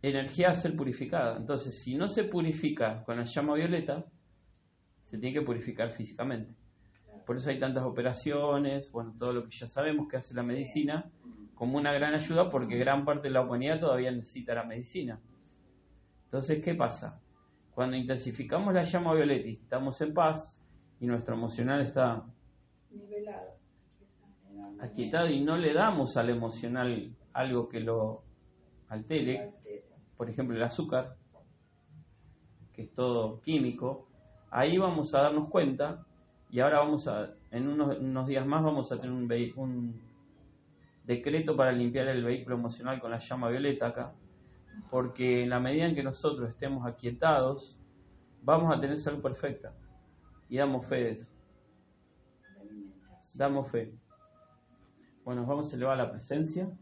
Energía a ser purificada. Entonces, si no se purifica con la llama violeta, se tiene que purificar físicamente. Por eso hay tantas operaciones, bueno, todo lo que ya sabemos que hace la medicina, como una gran ayuda porque gran parte de la humanidad todavía necesita la medicina. Entonces, ¿qué pasa? Cuando intensificamos la llama violeta y estamos en paz y nuestro emocional está Nivelado. Aquietado y no le damos al emocional algo que lo altere, por ejemplo el azúcar, que es todo químico, ahí vamos a darnos cuenta y ahora vamos a, en unos, días más vamos a tener un, un decreto para limpiar el vehículo emocional con la llama violeta acá, porque en la medida en que nosotros estemos aquietados, vamos a tener salud perfecta. Y damos fe de eso, damos fe. Bueno, vamos a elevar la presencia.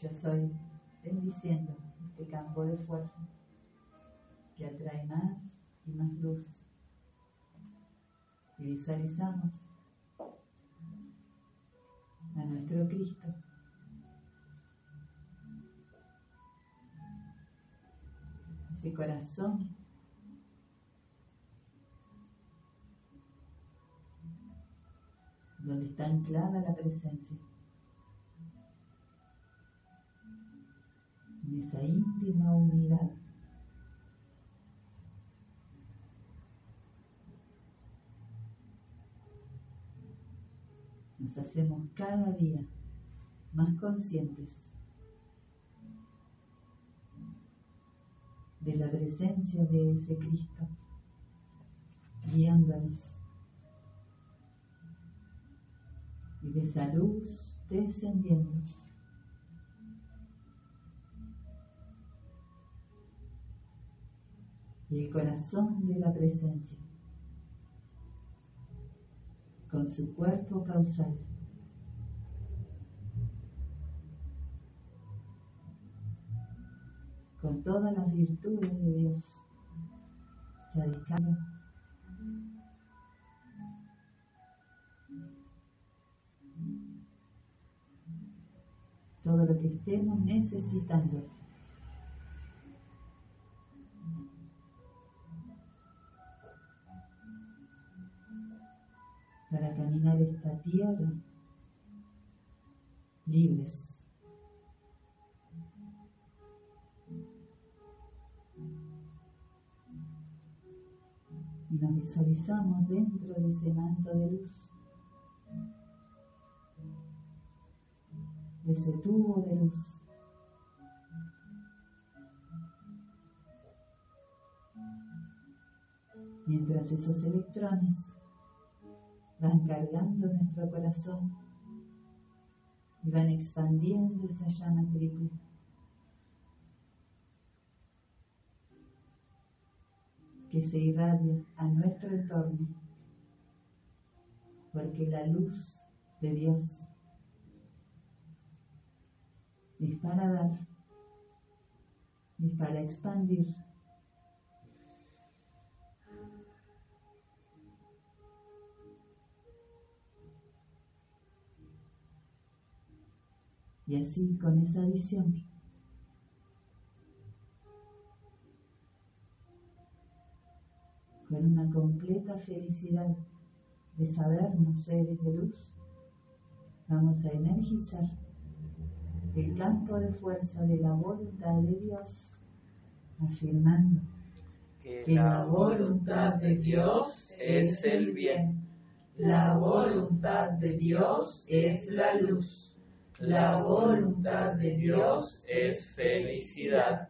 Yo soy bendiciendo este campo de fuerza que atrae más y más luz. Y visualizamos a nuestro Cristo ese corazón donde está anclada la presencia. en esa íntima unidad. Nos hacemos cada día más conscientes de la presencia de ese Cristo, guiándonos y de esa luz descendiendo. y el corazón de la presencia, con su cuerpo causal. Con todas las virtudes de Dios. Descarga. Todo lo que estemos necesitando. para caminar esta tierra libres. Nos visualizamos dentro de ese manto de luz, de ese tubo de luz. Mientras esos electrones van cargando nuestro corazón y van expandiendo esa llama triple. Que se irradia a nuestro entorno, porque la luz de Dios es para dar, es para expandir. Y así, con esa visión, con una completa felicidad de sabernos seres de luz, vamos a energizar el campo de fuerza de la voluntad de Dios, afirmando Que que la voluntad de Dios es el bien, la voluntad de Dios es la luz, la voluntad de Dios es felicidad,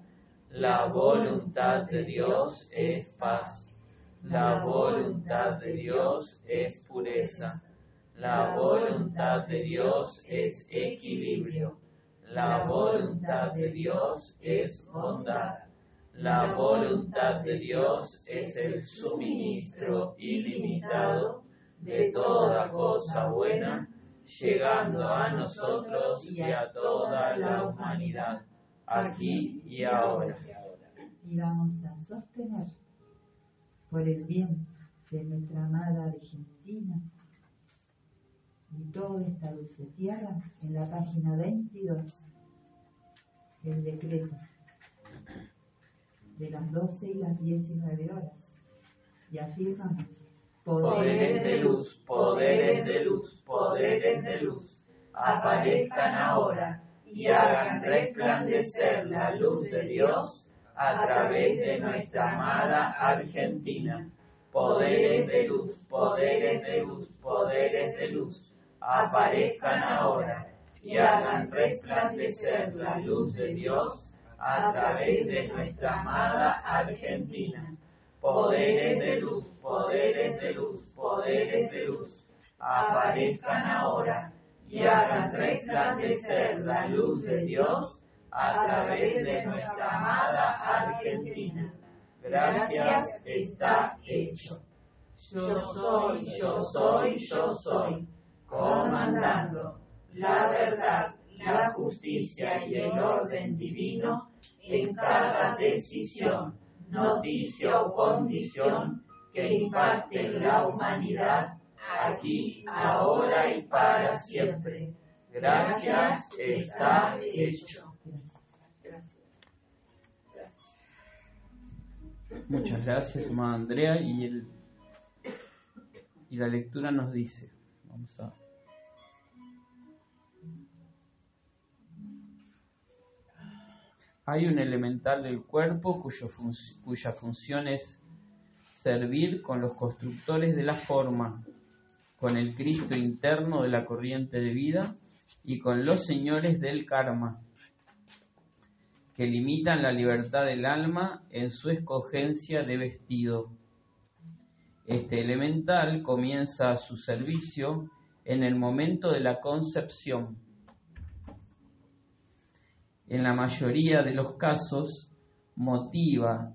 la voluntad de Dios es paz, la voluntad de Dios es pureza, La voluntad de Dios es equilibrio. La voluntad de Dios es bondad. La voluntad de Dios es el suministro ilimitado de toda cosa buena, llegando a nosotros y a toda la humanidad, aquí y ahora. Y vamos a sostener por el bien de nuestra amada Argentina. Y toda esta dulce tierra en la página 22 el decreto de las 12 y las 19 horas. Y afirmamos poderes de luz, poderes de luz, poderes de luz, aparezcan ahora y hagan resplandecer la luz de Dios a través de nuestra amada Argentina. Poderes de luz, poderes de luz, poderes de luz, aparezcan ahora y hagan resplandecer la luz de Dios a través de nuestra amada Argentina. Poderes de luz, poderes de luz, poderes de luz, aparezcan ahora y hagan resplandecer la luz de Dios a través de nuestra amada Argentina. Gracias está hecho. Yo soy, yo soy, yo soy, comandando la verdad, la justicia y el orden divino en cada decisión, noticia o condición que impacte la humanidad aquí, ahora y para siempre. Gracias está hecho. Muchas gracias, hermana Andrea. Y, el, y la lectura nos dice, vamos a... Hay un elemental del cuerpo cuya función es servir con los constructores de la forma, con el Cristo interno de la corriente de vida y con los señores del karma, que limitan la libertad del alma en su escogencia de vestido. Este elemental comienza su servicio en el momento de la concepción en la mayoría de los casos motiva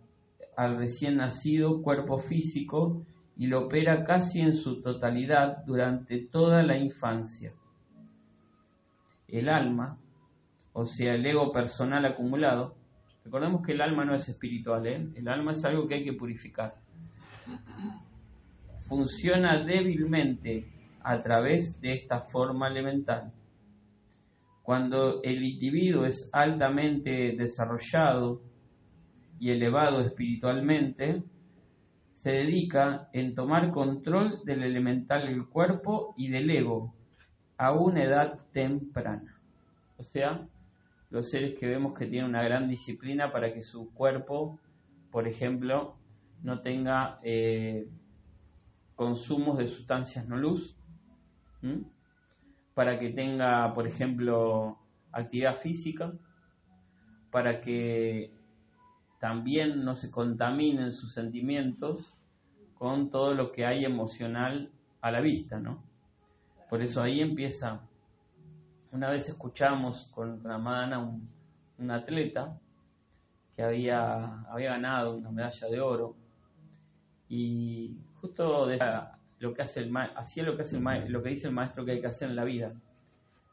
al recién nacido cuerpo físico y lo opera casi en su totalidad durante toda la infancia. El alma, o sea, el ego personal acumulado, recordemos que el alma no es espiritual, ¿eh? el alma es algo que hay que purificar. Funciona débilmente a través de esta forma elemental cuando el individuo es altamente desarrollado y elevado espiritualmente, se dedica en tomar control del elemental del cuerpo y del ego a una edad temprana. O sea, los seres que vemos que tienen una gran disciplina para que su cuerpo, por ejemplo, no tenga eh, consumos de sustancias no luz, para que tenga, por ejemplo, actividad física, para que también no se contaminen sus sentimientos con todo lo que hay emocional a la vista, ¿no? Por eso ahí empieza. Una vez escuchamos con la un, un atleta que había, había ganado una medalla de oro y justo lo que hace el hacía lo que hace el lo que dice el maestro que hay que hacer en la vida.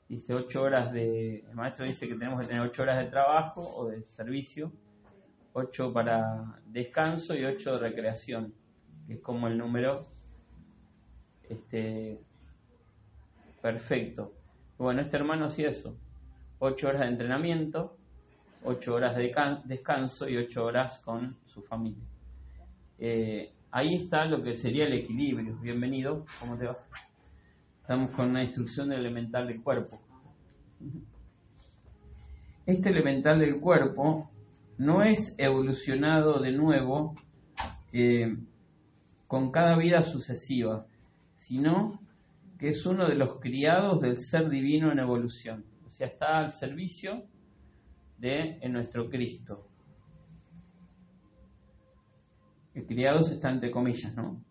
Dice ocho horas de, el maestro dice que tenemos que tener ocho horas de trabajo o de servicio, ocho para descanso y ocho de recreación, que es como el número este perfecto. Bueno, este hermano hacía eso, ocho horas de entrenamiento, ocho horas de descanso y ocho horas con su familia. Eh, Ahí está lo que sería el equilibrio. Bienvenido, ¿cómo te va? Estamos con una instrucción del elemental del cuerpo. Este elemental del cuerpo no es evolucionado de nuevo eh, con cada vida sucesiva, sino que es uno de los criados del ser divino en evolución. O sea, está al servicio de nuestro Cristo criados está entre comillas, ¿no?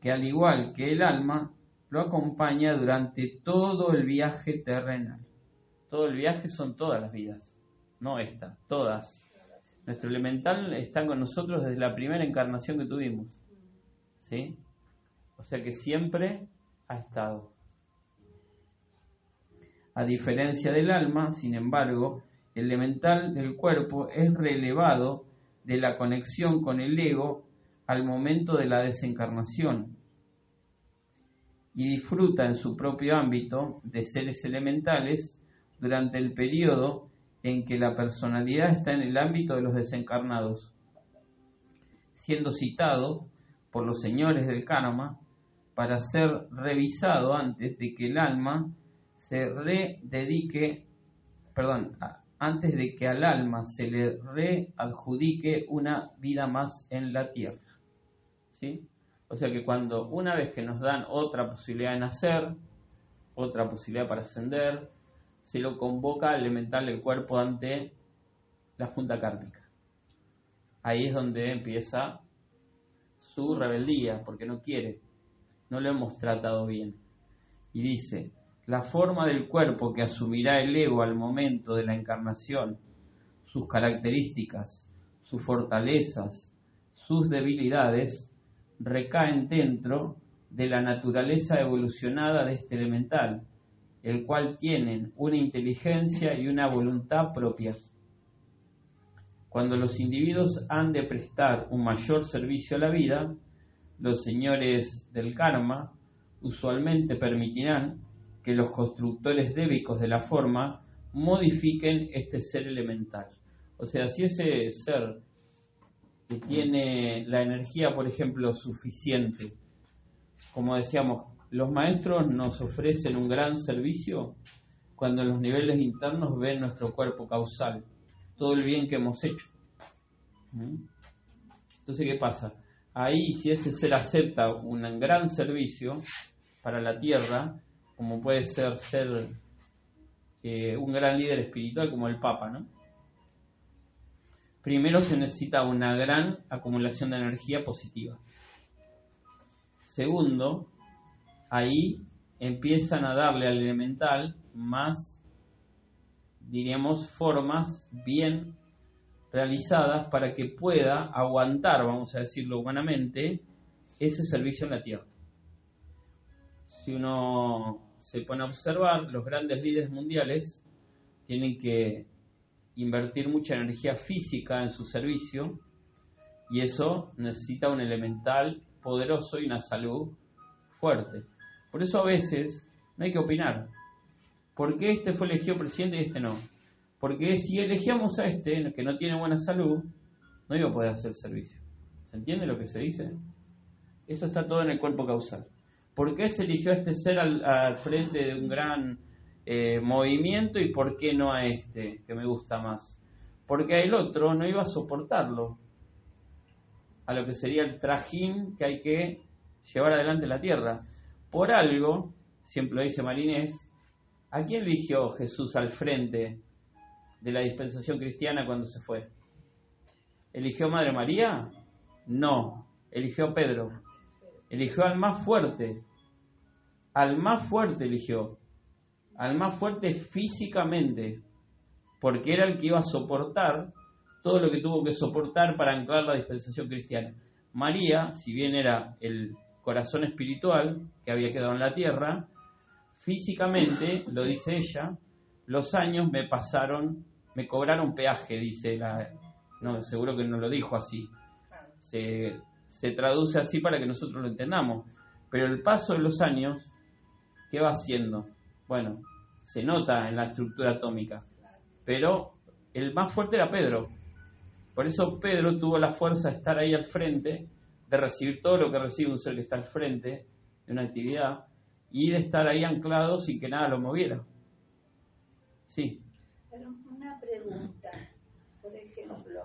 Que al igual que el alma, lo acompaña durante todo el viaje terrenal. Todo el viaje son todas las vidas, no esta, todas. Nuestro elemental está con nosotros desde la primera encarnación que tuvimos. ¿Sí? O sea que siempre ha estado. A diferencia del alma, sin embargo, el elemental del cuerpo es relevado de la conexión con el ego al momento de la desencarnación y disfruta en su propio ámbito de seres elementales durante el periodo en que la personalidad está en el ámbito de los desencarnados, siendo citado por los señores del karma para ser revisado antes de que el alma se rededique, perdón, antes de que al alma se le readjudique una vida más en la tierra. ¿Sí? O sea que cuando una vez que nos dan otra posibilidad de nacer, otra posibilidad para ascender, se lo convoca al elemental del cuerpo ante la junta kármica. Ahí es donde empieza su rebeldía, porque no quiere, no lo hemos tratado bien. Y dice, la forma del cuerpo que asumirá el ego al momento de la encarnación, sus características, sus fortalezas, sus debilidades, recaen dentro de la naturaleza evolucionada de este elemental, el cual tienen una inteligencia y una voluntad propia. Cuando los individuos han de prestar un mayor servicio a la vida, los señores del karma usualmente permitirán que los constructores débicos de la forma modifiquen este ser elemental. O sea, si ese ser que tiene la energía, por ejemplo, suficiente, como decíamos, los maestros nos ofrecen un gran servicio cuando en los niveles internos ven nuestro cuerpo causal, todo el bien que hemos hecho. ¿Mm? Entonces, ¿qué pasa? Ahí, si ese ser acepta un gran servicio para la tierra, como puede ser ser eh, un gran líder espiritual como el Papa, ¿no? Primero se necesita una gran acumulación de energía positiva. Segundo, ahí empiezan a darle al elemental más, diríamos, formas bien realizadas para que pueda aguantar, vamos a decirlo humanamente, ese servicio en la tierra. Si uno se pone a observar, los grandes líderes mundiales tienen que invertir mucha energía física en su servicio y eso necesita un elemental poderoso y una salud fuerte. Por eso a veces no hay que opinar. ¿Por qué este fue elegido presidente y este no? Porque si elegíamos a este, que no tiene buena salud, no iba a poder hacer servicio. ¿Se entiende lo que se dice? Eso está todo en el cuerpo causal. ¿Por qué se eligió a este ser al, frente de un gran eh, movimiento y por qué no a este, que me gusta más? Porque el otro no iba a soportarlo, a lo que sería el trajín que hay que llevar adelante la tierra. Por algo, siempre lo dice Marinés, ¿a quién eligió Jesús al frente de la dispensación cristiana cuando se fue? ¿Eligió Madre María? No, eligió Pedro eligió al más fuerte, al más fuerte eligió, al más fuerte físicamente, porque era el que iba a soportar todo lo que tuvo que soportar para anclar la dispensación cristiana. María, si bien era el corazón espiritual que había quedado en la tierra, físicamente, lo dice ella, los años me pasaron, me cobraron peaje, dice la... No, seguro que no lo dijo así. Se se traduce así para que nosotros lo entendamos. Pero el paso de los años, ¿qué va haciendo? Bueno, se nota en la estructura atómica. Pero el más fuerte era Pedro. Por eso Pedro tuvo la fuerza de estar ahí al frente, de recibir todo lo que recibe un ser que está al frente de una actividad y de estar ahí anclado sin que nada lo moviera. Sí. Pero pregunta, por ejemplo,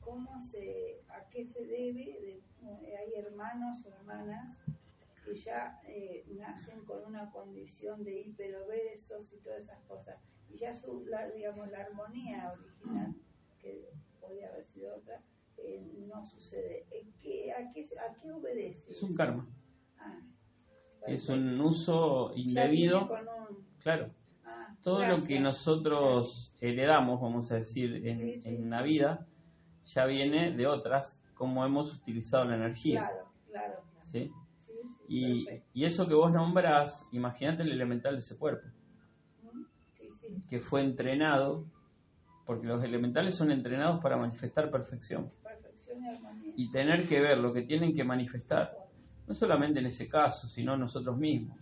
¿cómo se, ¿a qué se debe de eh, hay hermanos o hermanas que ya eh, nacen con una condición de hiperobesos y todas esas cosas. Y ya su, la, digamos, la armonía original, que podría haber sido otra, eh, no sucede. ¿Qué, a, qué, ¿A qué obedece? Es un karma. Ah, es un uso indebido, con un- claro. Todo lo que nosotros heredamos, vamos a decir, en, Sí, sí, en sí. una vida, ya viene de otras, como hemos utilizado la energía. Claro, claro. claro. ¿sí? Y, eso que vos nombrás, imagínate el elemental de ese cuerpo, que fue entrenado, porque los elementales son entrenados para manifestar perfección perfección y armonía. y tener que ver lo que tienen que manifestar, no solamente en ese caso, sino nosotros mismos.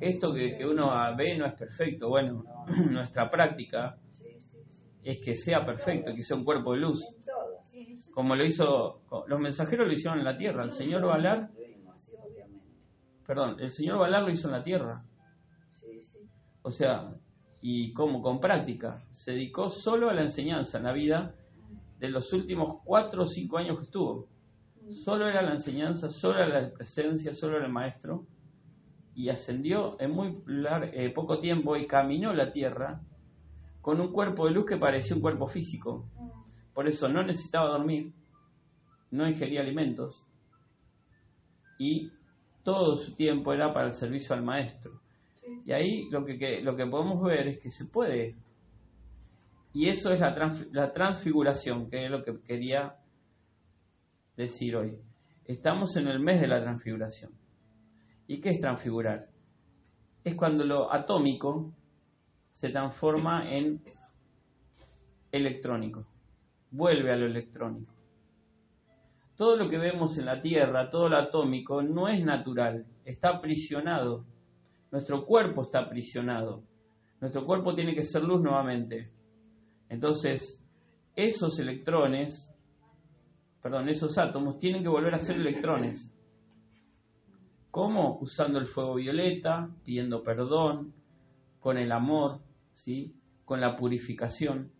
Esto que, que uno ve no es perfecto, bueno, nuestra práctica Sí, sí, sí. es que sea perfecto, que sea un cuerpo de luz, como lo hizo, los mensajeros lo hicieron en la tierra, el señor obviamente. perdón, el señor Balar lo hizo en la tierra, o sea, y como con práctica, se dedicó solo a la enseñanza en la vida de los últimos cuatro o cinco años que estuvo. Solo era la enseñanza, solo era la presencia, solo era el maestro, y ascendió en muy eh, poco tiempo y caminó la tierra con un cuerpo de luz que parecía un cuerpo físico. Por eso no necesitaba dormir, no ingería alimentos y todo su tiempo era para el servicio al maestro. Y ahí lo que, que- lo que podemos ver es que se puede. Y eso es la, trans- la transfiguración, que es lo que quería decir hoy. Estamos en el mes de la transfiguración. ¿Y qué es transfigurar? Es cuando lo atómico se transforma en electrónico, vuelve a lo electrónico. Todo lo que vemos en la Tierra, todo lo atómico, no es natural, está aprisionado. Nuestro cuerpo está aprisionado. Nuestro cuerpo tiene que ser luz nuevamente. Entonces, esos electrones, perdón, esos átomos tienen que volver a ser electrones. ¿Cómo? Usando el fuego violeta, pidiendo perdón, con el amor, ¿sí? con la purificación.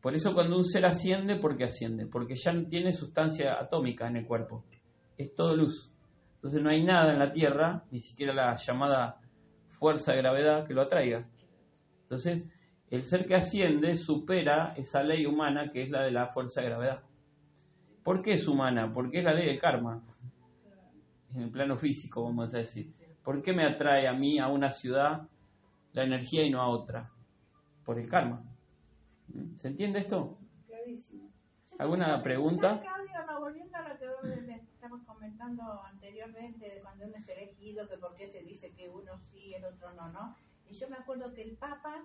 Por eso cuando un ser asciende, ¿por qué asciende? Porque ya no tiene sustancia atómica en el cuerpo. Es todo luz. Entonces no hay nada en la Tierra, ni siquiera la llamada fuerza de gravedad que lo atraiga. Entonces, el ser que asciende supera esa ley humana que es la de la fuerza de gravedad. ¿Por qué es humana? Porque es la ley del karma. En el plano físico, vamos a decir. ¿Por qué me atrae a mí, a una ciudad, la energía y no a otra? Por el karma. ¿Se entiende esto? Clarísimo. ¿Alguna pregunta? No, volviendo a lo que estabas comentando anteriormente, de cuando uno es elegido, que por qué se dice que uno sí, el otro no, ¿no? Y yo me acuerdo que el Papa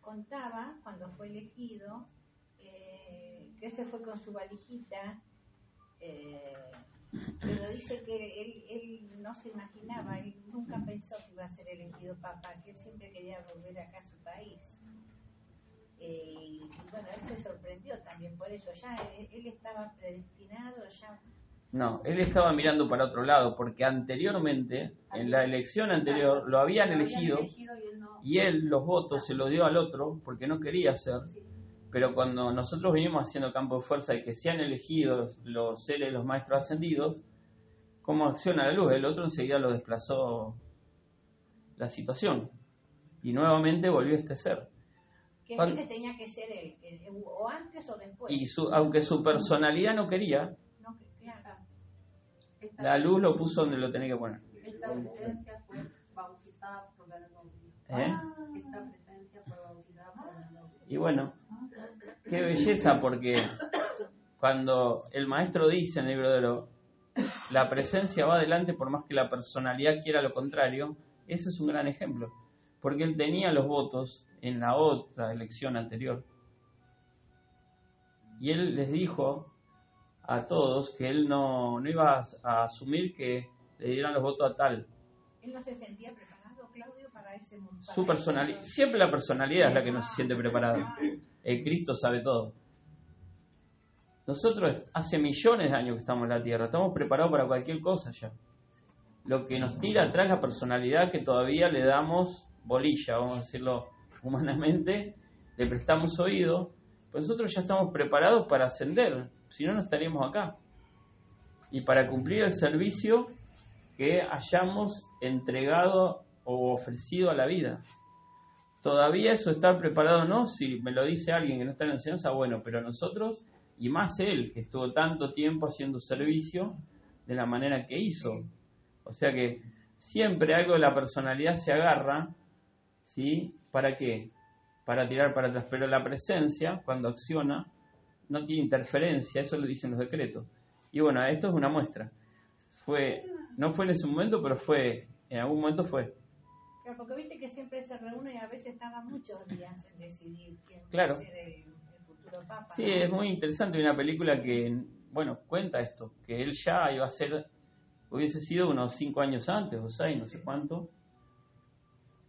contaba, cuando fue elegido, eh, que se fue con su valijita, eh, pero dice que él, él no se imaginaba, él nunca pensó que iba a ser elegido Papa, que él siempre quería volver acá a su país. Eh, y bueno, él se sorprendió también por eso. Ya él, él estaba predestinado, ya. No, él estaba mirando para otro lado, porque anteriormente, en la elección anterior, lo habían elegido y él no. y él los votos se los dio al otro porque no quería ser. Pero cuando nosotros venimos haciendo campo de fuerza y que sean elegidos los seres, los maestros ascendidos, ¿cómo acciona la luz? El otro enseguida lo desplazó la situación. Y nuevamente volvió este ser. Que Cuando- siempre tenía que ser él, que- o antes o después. Y su, aunque su personalidad no quería, No, que- claro. Esta, la luz lo puso donde lo tenía que poner. esta presencia fue bautizada por el novio. ¿Eh? Esta presencia fue bautizada por novio. Y bueno, qué belleza, porque cuando el maestro dice en el libro de oro, la presencia va adelante por más que la personalidad quiera lo contrario, ese es un gran ejemplo, porque él tenía los votos en la otra elección anterior. Y él les dijo a todos que él no, no iba a, asumir que le dieran los votos a tal. Él no se sentía preparado, Claudio, para ese mundo. Su personalidad, siempre la personalidad es la que no se siente preparada. El Cristo sabe todo. Nosotros hace millones de años que estamos en la Tierra, estamos preparados para cualquier cosa ya. Lo que nos tira atrás la personalidad que todavía le damos bolilla, vamos a decirlo humanamente, le prestamos oído, pues nosotros ya estamos preparados para ascender, si no, no estaríamos acá. Y para cumplir el servicio que hayamos entregado o ofrecido a la vida. Todavía eso estar preparado o no, si me lo dice alguien que no está en la enseñanza, bueno, pero nosotros, y más él, que estuvo tanto tiempo haciendo servicio de la manera que hizo, O sea que siempre algo de la personalidad se agarra, ¿sí? ¿Para qué? Para tirar para atrás. Pero la presencia, cuando acciona, no tiene interferencia, eso lo dicen los decretos. Y bueno, esto es una muestra. Fue, no fue en ese momento, pero fue, en algún momento fue. Claro, porque viste que siempre se reúne y a veces tarda muchos días en decidir quién Claro. va a ser el, el futuro papa. Sí, ¿no? es muy interesante. Hay una película que, bueno, cuenta esto, que él ya iba a ser, hubiese sido unos cinco años antes o seis, no sé cuánto.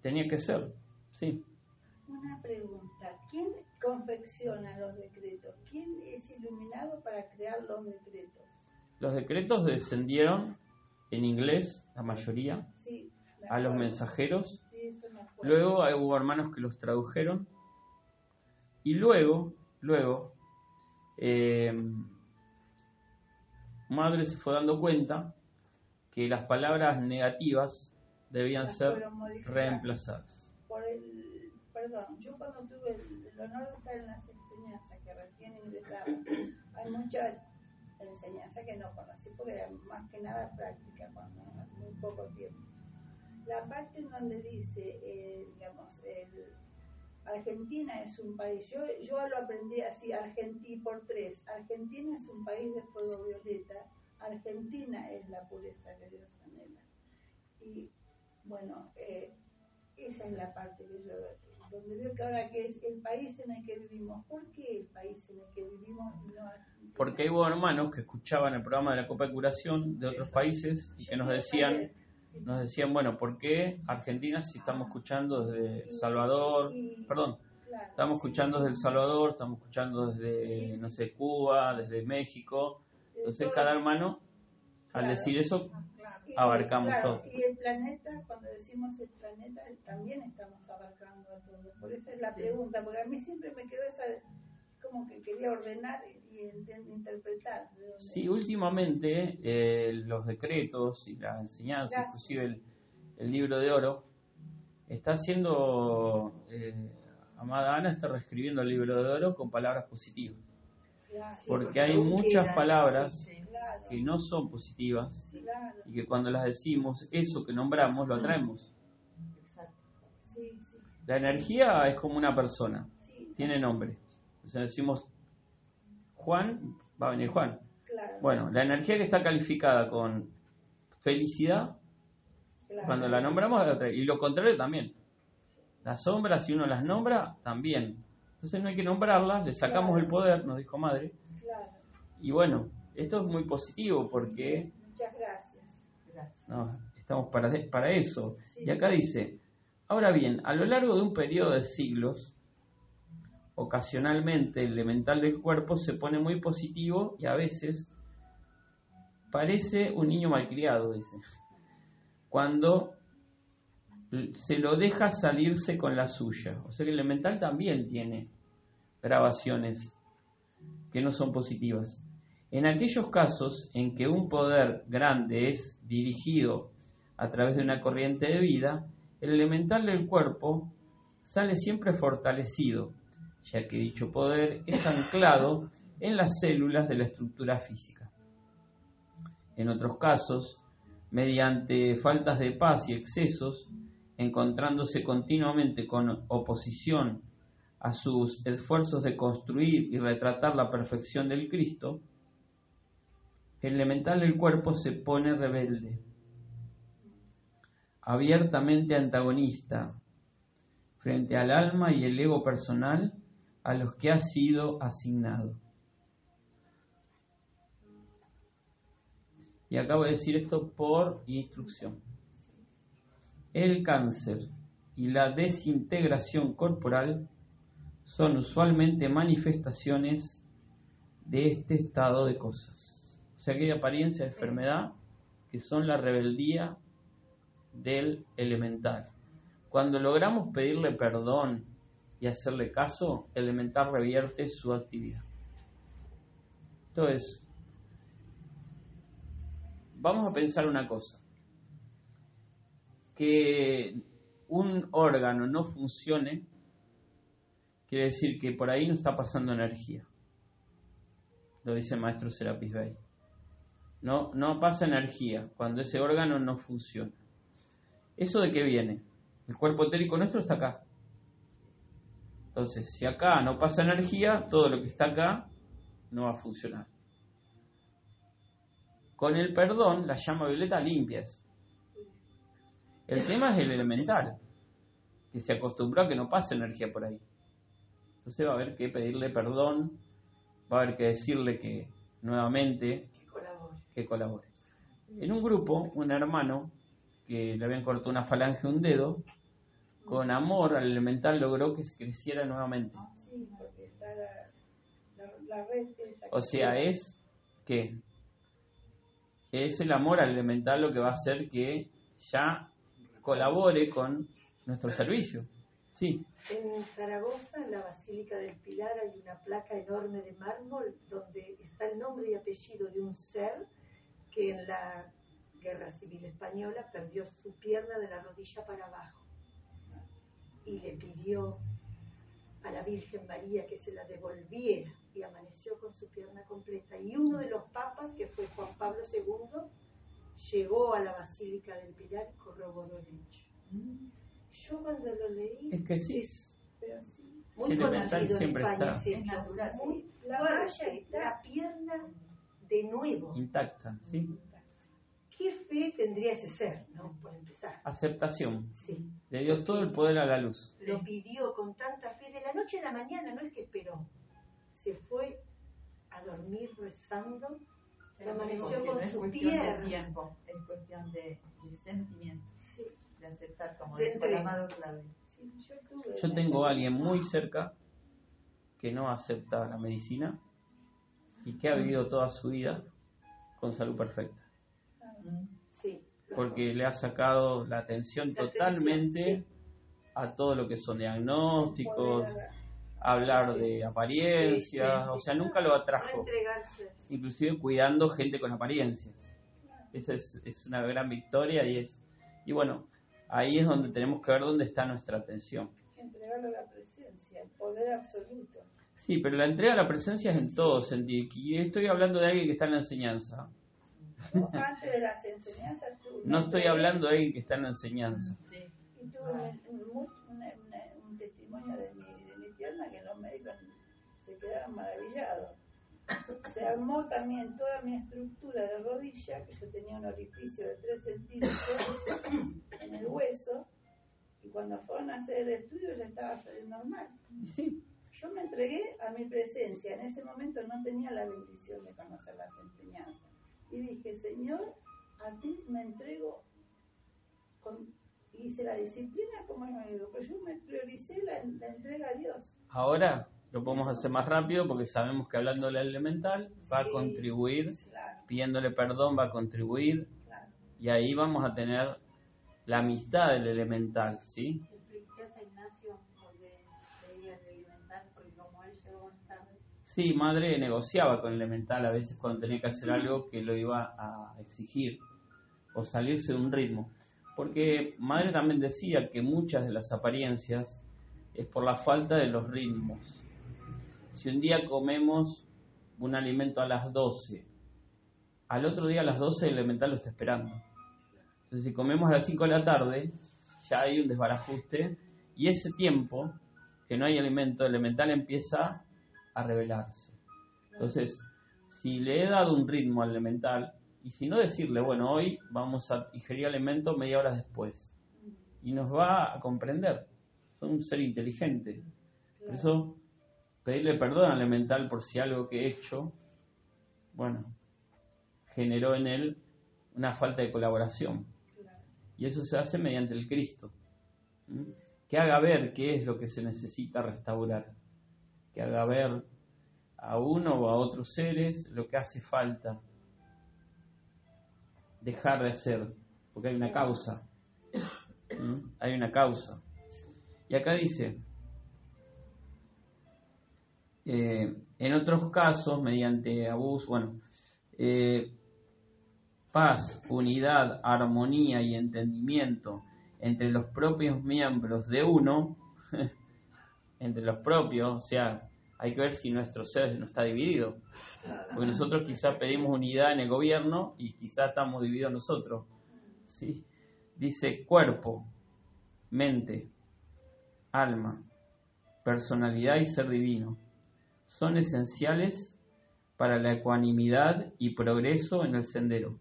Tenía que ser, sí. Una pregunta, ¿quién confecciona los decretos? ¿Quién es iluminado para crear los decretos? Los decretos descendieron en inglés, la mayoría, Sí, a los mensajeros. Luego eh, hubo hermanos que los tradujeron. Y luego, luego, eh, Madre se fue dando cuenta que las palabras negativas debían Las ser reemplazadas. Por el, perdón, yo cuando tuve el, el honor de estar en las enseñanzas, que recién ingresaba, hay mucha enseñanza que no conocí, porque era más que nada práctica, cuando muy poco tiempo. La parte en donde dice, eh, digamos, el, Argentina es un país, yo, yo lo aprendí así, Argentina por tres, Argentina es un país de fuego violeta, Argentina es la pureza que Dios anhela. Y bueno, eh, esa es la parte que yo, donde veo que ahora que es el país en el que vivimos, ¿por qué el país en el que vivimos y no Argentina? Porque hubo hermanos que escuchaban el programa de la Copa de Curación de otros países y que nos decían, nos decían, bueno, ¿por qué Argentina si estamos escuchando desde Salvador? Perdón, estamos escuchando desde El Salvador, estamos escuchando desde, no sé, Cuba, desde México. Entonces cada hermano, al decir eso, Ah, abarcamos claro, todo. Y el planeta, cuando decimos el planeta, también estamos abarcando a todo. Por eso es la pregunta, porque a mí siempre me quedó esa, como que quería ordenar interpretar. sí, últimamente eh, los decretos y la enseñanza, Gracias. inclusive el, el libro de oro, está siendo, eh, Amada Ana está reescribiendo el libro de oro con palabras positivas. Claro, Porque hay muchas palabras claro, que no son positivas claro, y que cuando las decimos, eso que nombramos, lo atraemos. Exacto. sí, sí, La energía es como una persona, sí, tiene nombre. Entonces decimos Juan, va a venir Juan. claro, Bueno, la energía que está calificada con felicidad, claro. cuando la nombramos, y lo contrario también. Las sombras, si uno las nombra, también. Entonces no hay que nombrarlas, le sacamos el poder, nos dijo madre. Claro, Y bueno, esto es muy positivo porque muchas gracias. Gracias. no, estamos para, para eso. Sí. Y acá dice, ahora bien, a lo largo de un periodo de siglos, ocasionalmente el elemental del cuerpo se pone muy positivo y a veces parece un niño malcriado, dice. Cuando se lo deja salirse con la suya. O sea el elemental también tiene grabaciones que no son positivas. En aquellos casos en que un poder grande es dirigido a través de una corriente de vida, el elemental del cuerpo sale siempre fortalecido, ya que dicho poder es anclado en las células de la estructura física. En otros casos, mediante faltas de paz y excesos, encontrándose continuamente con oposición a sus esfuerzos de construir y retratar la perfección del Cristo, el elemental del cuerpo se pone rebelde, abiertamente antagonista frente al alma y el ego personal a los que ha sido asignado. Y acabo de decir esto por instrucción. El cáncer y la desintegración corporal son usualmente manifestaciones de este estado de cosas. O sea que hay apariencia de enfermedad que son la rebeldía del elemental. Cuando logramos pedirle perdón y hacerle caso, el elemental revierte su actividad. Entonces, vamos a pensar una cosa. Que un órgano no funcione quiere decir que por ahí no está pasando energía. Lo dice el maestro Serapis Bey. no, no pasa energía cuando ese órgano no funciona. ¿Eso de qué viene? El cuerpo etérico nuestro está acá. Entonces, si acá no pasa energía, todo lo que está acá no va a funcionar. Con el perdón, la llama violeta limpia eso. El tema es el elemental, que se acostumbró a que no pase energía por ahí. Entonces va a haber que pedirle perdón, va a haber que decirle que nuevamente Que colabore. que colabore. En un grupo, un hermano que le habían cortado una falange un dedo, con amor al elemental logró que se creciera nuevamente. Sí, porque está la, la, la red esa O sea, es que es el amor al elemental lo que va a hacer que ya colabore con nuestro servicio. Sí, En Zaragoza, en la Basílica del Pilar, hay una placa enorme de mármol donde está el nombre y apellido de un ser que en la Guerra Civil Española perdió su pierna de la rodilla para abajo y le pidió a la Virgen María que se la devolviera y amaneció con su pierna completa. Y uno de los papas, que fue Juan Pablo II, llegó a la Basílica del Pilar y corroboró el hecho. Yo cuando lo leí, es que sí. Pero sí. muy conocido en siempre España está. Es natural, Muy La está- la pierna de nuevo. intacta, ¿sí? ¿Qué fe tendría ese ser, no? Por empezar. Aceptación. Sí. Le dio todo el poder a la luz. Lo pidió con tanta fe de la noche a la mañana, no es que esperó. Se fue a dormir rezando. Pero amaneció con no su cuestión pierna. de tiempo, es cuestión de, de sentimiento, Sí. de aceptar, como De dijo el amado Claudio. Sí, yo tuve Yo tengo a alguien muy cerca que no acepta la medicina y que ha vivido toda su vida con salud perfecta. Sí. Porque le ha sacado la atención La totalmente atención, a todo lo que son diagnósticos, poder- hablar Sí. de apariencias, o sea, nunca lo atrajo, inclusive cuidando gente con apariencias. Esa es, es una gran victoria y es, y bueno, ahí es donde tenemos que ver dónde está nuestra atención. entregarle la presencia, el poder absoluto. Sí, pero la entrega a la presencia es en todo sentido. Y estoy hablando de alguien que está en la enseñanza. Yo antes de las enseñanzas tuve No estoy hablando de alguien que está en la enseñanza. Sí. y tuve un, testimonio de mi, de mi pierna que los médicos se quedaron maravillados. Se armó también toda mi estructura de rodilla, que yo tenía un orificio de 3 centímetros en el hueso, y cuando fueron a hacer el estudio ya estaba saliendo normal. Sí, Yo me entregué a mi presencia. En ese momento no tenía la bendición de conocer las enseñanzas. Y dije, Señor, a ti me entrego. Con... Hice la disciplina como yo digo, pero yo me prioricé la, la entrega a Dios. ahora lo podemos hacer más rápido porque sabemos que hablando del elemental va a contribuir, Claro, pidiéndole perdón va a contribuir claro. y ahí vamos a tener la amistad del elemental, ¿sí? Sí, madre negociaba con el elemental a veces cuando tenía que hacer algo que lo iba a exigir o salirse de un ritmo. Porque madre también decía que muchas de las apariencias es por la falta de los ritmos. Si un día comemos un alimento a las 12, al otro día a las 12 el elemental lo está esperando. Entonces si comemos a las 5 de la tarde, ya hay un desbarajuste y ese tiempo que no hay alimento elemental empieza a revelarse. Entonces, si le he dado un ritmo al elemental, y si no decirle, bueno, hoy vamos a ingerir alimento media hora después, y nos va a comprender, son un ser inteligente. Por eso, pedirle perdón al elemental por si algo que he hecho, bueno, generó en él una falta de colaboración. Y eso se hace mediante el Cristo. Que haga ver qué es lo que se necesita restaurar. Que haga ver a uno o a otros seres lo que hace falta dejar de hacer. Porque hay una causa. Hay una causa. Y acá dice, eh, en otros casos, mediante abuso, bueno, eh, paz, unidad, armonía y entendimiento entre los propios miembros de uno, entre los propios, o sea, hay que ver si nuestro ser no está dividido. Porque nosotros quizás pedimos unidad en el gobierno y quizás estamos divididos nosotros. ¿sí? Dice cuerpo, mente, alma, personalidad y ser divino. Son esenciales para la ecuanimidad y progreso en el sendero.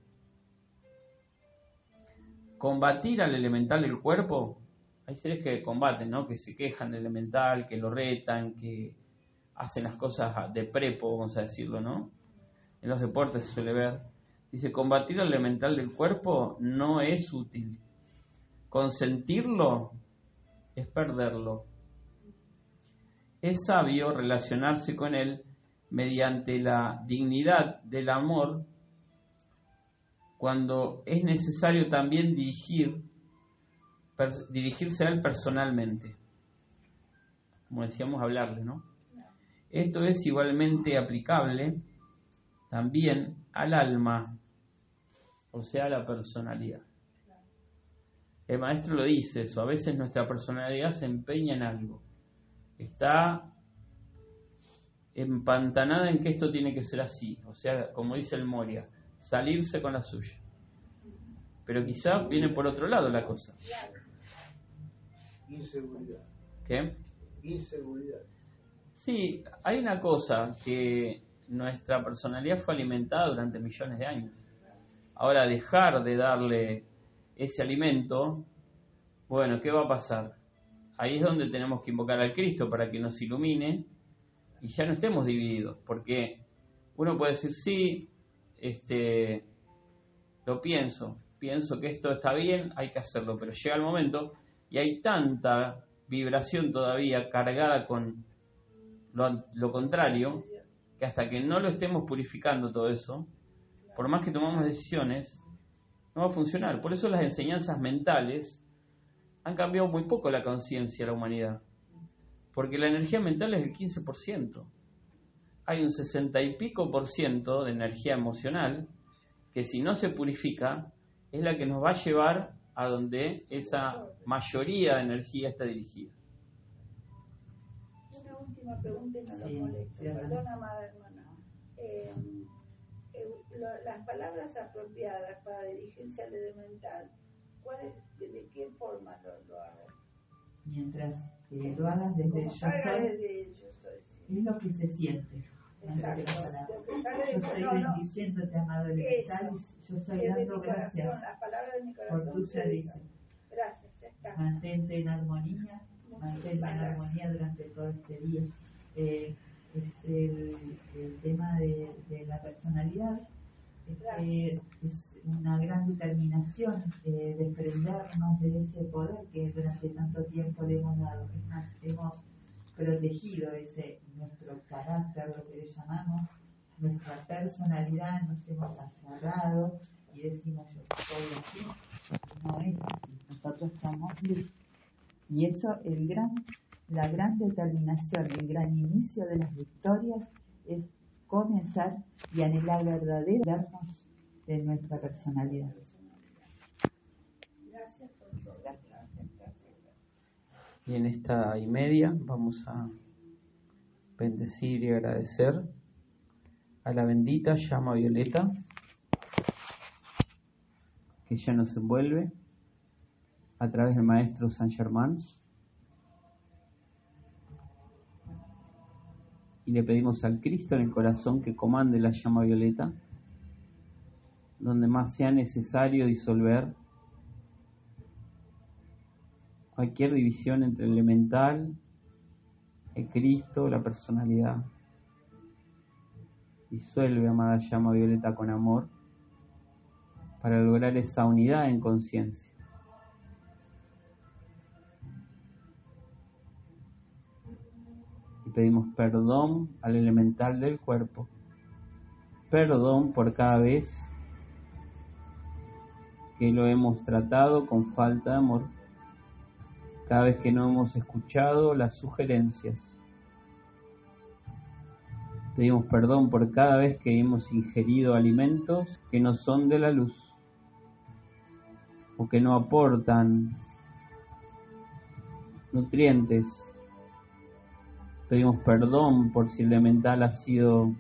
Combatir al elemental del cuerpo, hay seres que combaten, ¿no? que se quejan del elemental, que lo retan, que hacen las cosas de prepo, vamos a decirlo, ¿no? En los deportes se suele ver. Dice, combatir al elemental del cuerpo no es útil. Consentirlo es perderlo. Es sabio relacionarse con él mediante la dignidad del amor cuando es necesario también dirigir, dirigirse a él personalmente. Como decíamos, hablarle, ¿no? Esto es igualmente aplicable también al alma, o sea, a la personalidad. El maestro lo dice eso, a veces nuestra personalidad se empeña en algo, está empantanada en que esto tiene que ser así, o sea, como dice el Moria, salirse con la suya. Pero quizá viene por otro lado la cosa. Inseguridad. ¿Qué? Inseguridad. Sí, hay una cosa que nuestra personalidad fue alimentada durante millones de años. Ahora dejar de darle ese alimento, bueno, ¿qué va a pasar? Ahí es donde tenemos que invocar al Cristo para que nos ilumine y ya no estemos divididos, porque uno puede decir, sí, este, lo pienso, pienso que esto está bien, hay que hacerlo, pero llega el momento y hay tanta vibración todavía cargada con lo, contrario, que hasta que no lo estemos purificando todo eso, por más que tomamos decisiones, no va a funcionar. Por eso las enseñanzas mentales han cambiado muy poco la conciencia de la humanidad. Porque la energía mental es el 15%. Hay un 60 y pico por ciento de energía emocional que si no se purifica es la que nos va a llevar a donde esa mayoría de energía está dirigida última pregunta y no lo molesto. Perdona, amada hermana. Eh, eh, las palabras apropiadas para dirigirse al elemental, ¿cuál es, ¿de qué forma lo, lo hago? Mientras eh, lo hagas desde el yo soy, desde yo soy sí. es lo que se siente. Yo estoy bendiciéndote, amado elemental, yo estoy dando gracias por tu servicio. Gracias, ya está. Mantente en armonía mantener en armonía durante todo este día. Eh, es el, el tema de, de, la personalidad. Este, es una gran determinación eh, desprendernos de ese poder que durante tanto tiempo le hemos dado. Es más, hemos protegido ese nuestro carácter, lo que le llamamos, nuestra personalidad, nos hemos aferrado y decimos yo soy así. No es así. Nosotros somos luz. Y eso, el gran, la gran determinación, el gran inicio de las victorias es comenzar y anhelar verdaderamente de nuestra personalidad. Y en esta y media vamos a bendecir y agradecer a la bendita llama violeta que ya nos envuelve a través del maestro San Germán. Y le pedimos al Cristo en el corazón que comande la llama violeta, donde más sea necesario disolver cualquier división entre el elemental, el Cristo, la personalidad. Disuelve, amada llama violeta, con amor para lograr esa unidad en conciencia. pedimos perdón al elemental del cuerpo, perdón por cada vez que lo hemos tratado con falta de amor, cada vez que no hemos escuchado las sugerencias. Pedimos perdón por cada vez que hemos ingerido alimentos que no son de la luz o que no aportan nutrientes Pedimos perdón por si el elemental ha sido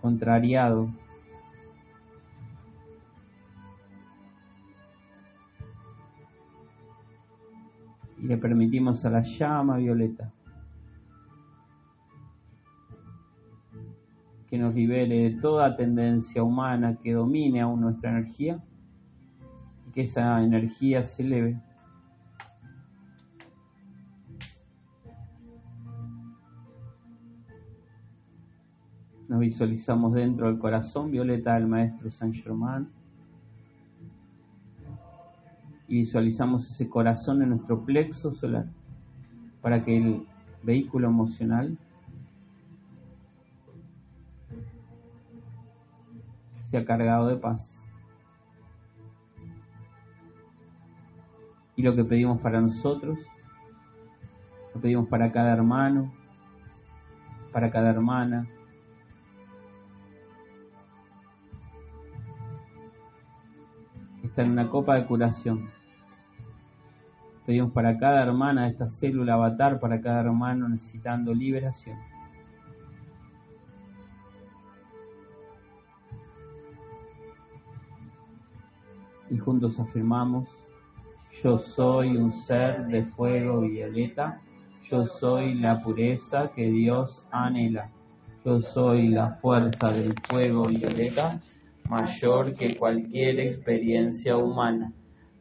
contrariado. Y le permitimos a la llama violeta que nos libere de toda tendencia humana que domine aún nuestra energía y que esa energía se eleve. Nos visualizamos dentro del corazón violeta del maestro Saint Germain visualizamos ese corazón en nuestro plexo solar para que el vehículo emocional sea cargado de paz. Y lo que pedimos para nosotros, lo pedimos para cada hermano, para cada hermana, está en una copa de curación. Pedimos para cada hermana esta célula avatar, para cada hermano necesitando liberación. Y juntos afirmamos, yo soy un ser de fuego violeta, yo soy la pureza que Dios anhela, yo soy la fuerza del fuego violeta mayor que cualquier experiencia humana.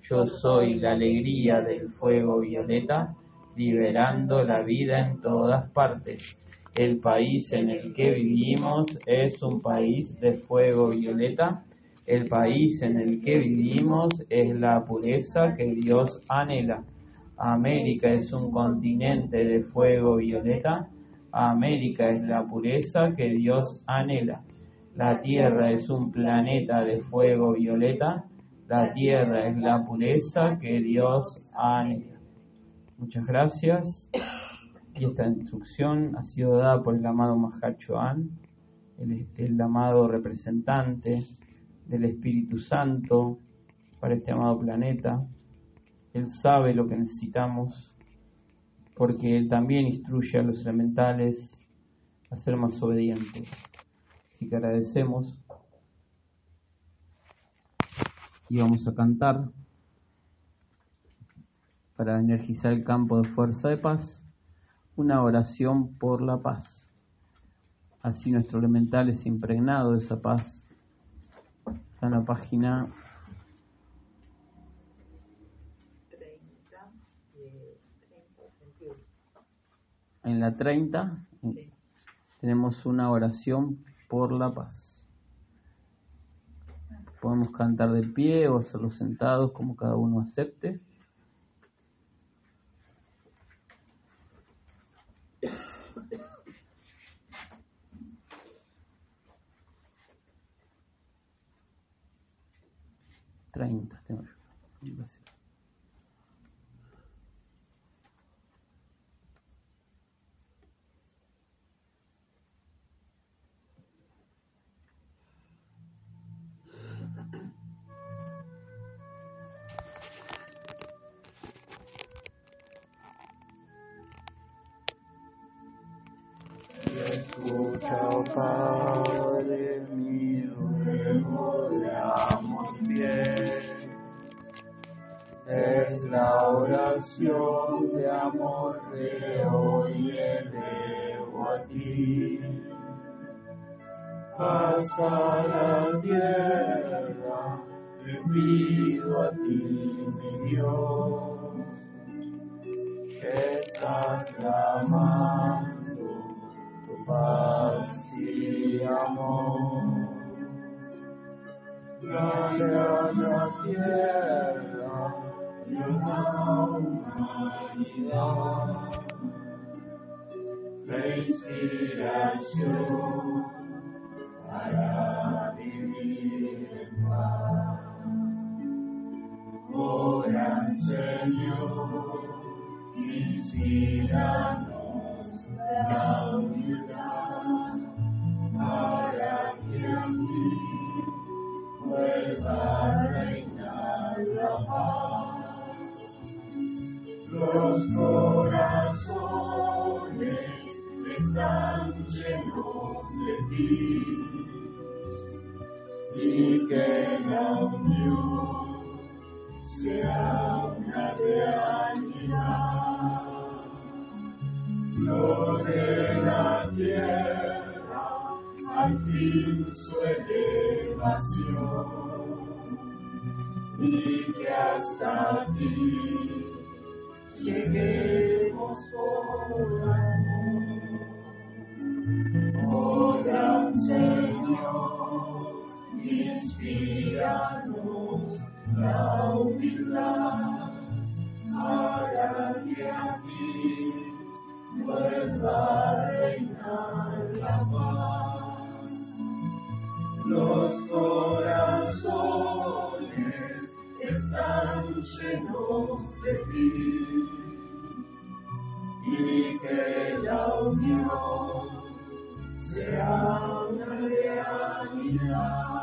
Yo soy la alegría del fuego violeta, liberando la vida en todas partes. El país en el que vivimos es un país de fuego violeta. El país en el que vivimos es la pureza que Dios anhela. América es un continente de fuego violeta. América es la pureza que Dios anhela. La Tierra es un planeta de fuego violeta. La Tierra es la pureza que Dios anhela. Muchas gracias. Y esta instrucción ha sido dada por el amado Mahachohan, el, el amado representante del Espíritu Santo para este amado planeta. Él sabe lo que necesitamos porque Él también instruye a los elementales a ser más obedientes. Así que agradecemos y vamos a cantar para energizar el campo de fuerza de paz una oración por la paz. Así nuestro elemental es impregnado de esa paz. Está en la página 30, eh, 30, 21. en la 30 Sí. tenemos una oración por la paz. Podemos cantar de pie o hacerlo sentados como cada uno acepte. Treinta, tengo yo. Gracias. Mi Dios, que está tu paz amor. Dale a la tierra y a la humanidad la inspiración para vivir. Ora, Señor, inspiranos la humildad para que aquí vuelva a reinar la paz. Los corazones están llenos de ti y que la unión sea una realidad. Lo la tierra al fin su elevación y que hasta ti lleguemos por amor. Oh gran Señor, inspíranos la humildad para que aquí vuelva a reinar la paz. Los corazones están llenos de ti y que la unión sea una realidad.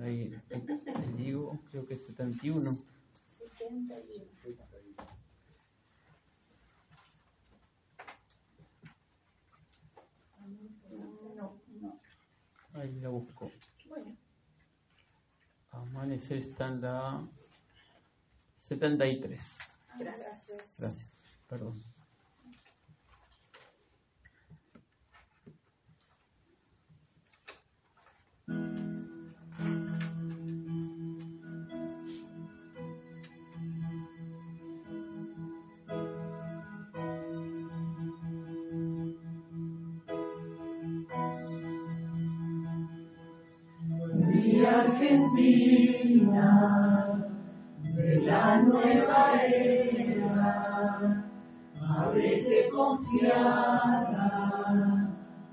Ahí, digo, creo que es 71. 71. No, no. Ahí la busco. Bueno, Amanecer está en la 73. gracias. Gracias, perdón. Confiada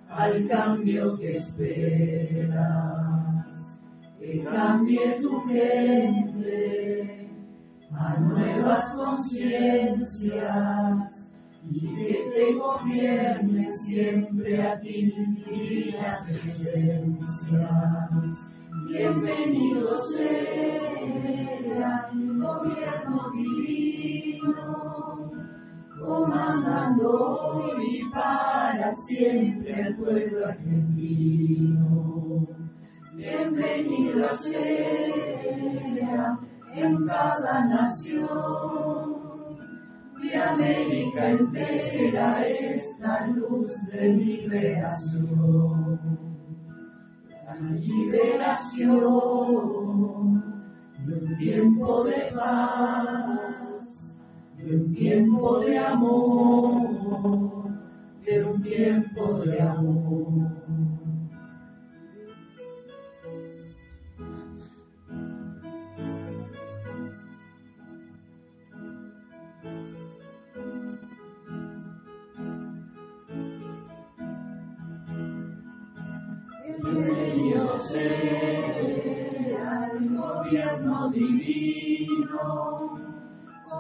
al cambio que esperas, que cambie tu gente a nuevas conciencias y que te gobierne siempre a ti y las esencias. Bienvenido sea el gobierno divino, comandando y para siempre al pueblo argentino. Bienvenido sea en cada nación de América entera esta luz de liberación. La liberación de un tiempo de paz, de un tiempo de amor, de un tiempo de amor. Sea el gobierno divino,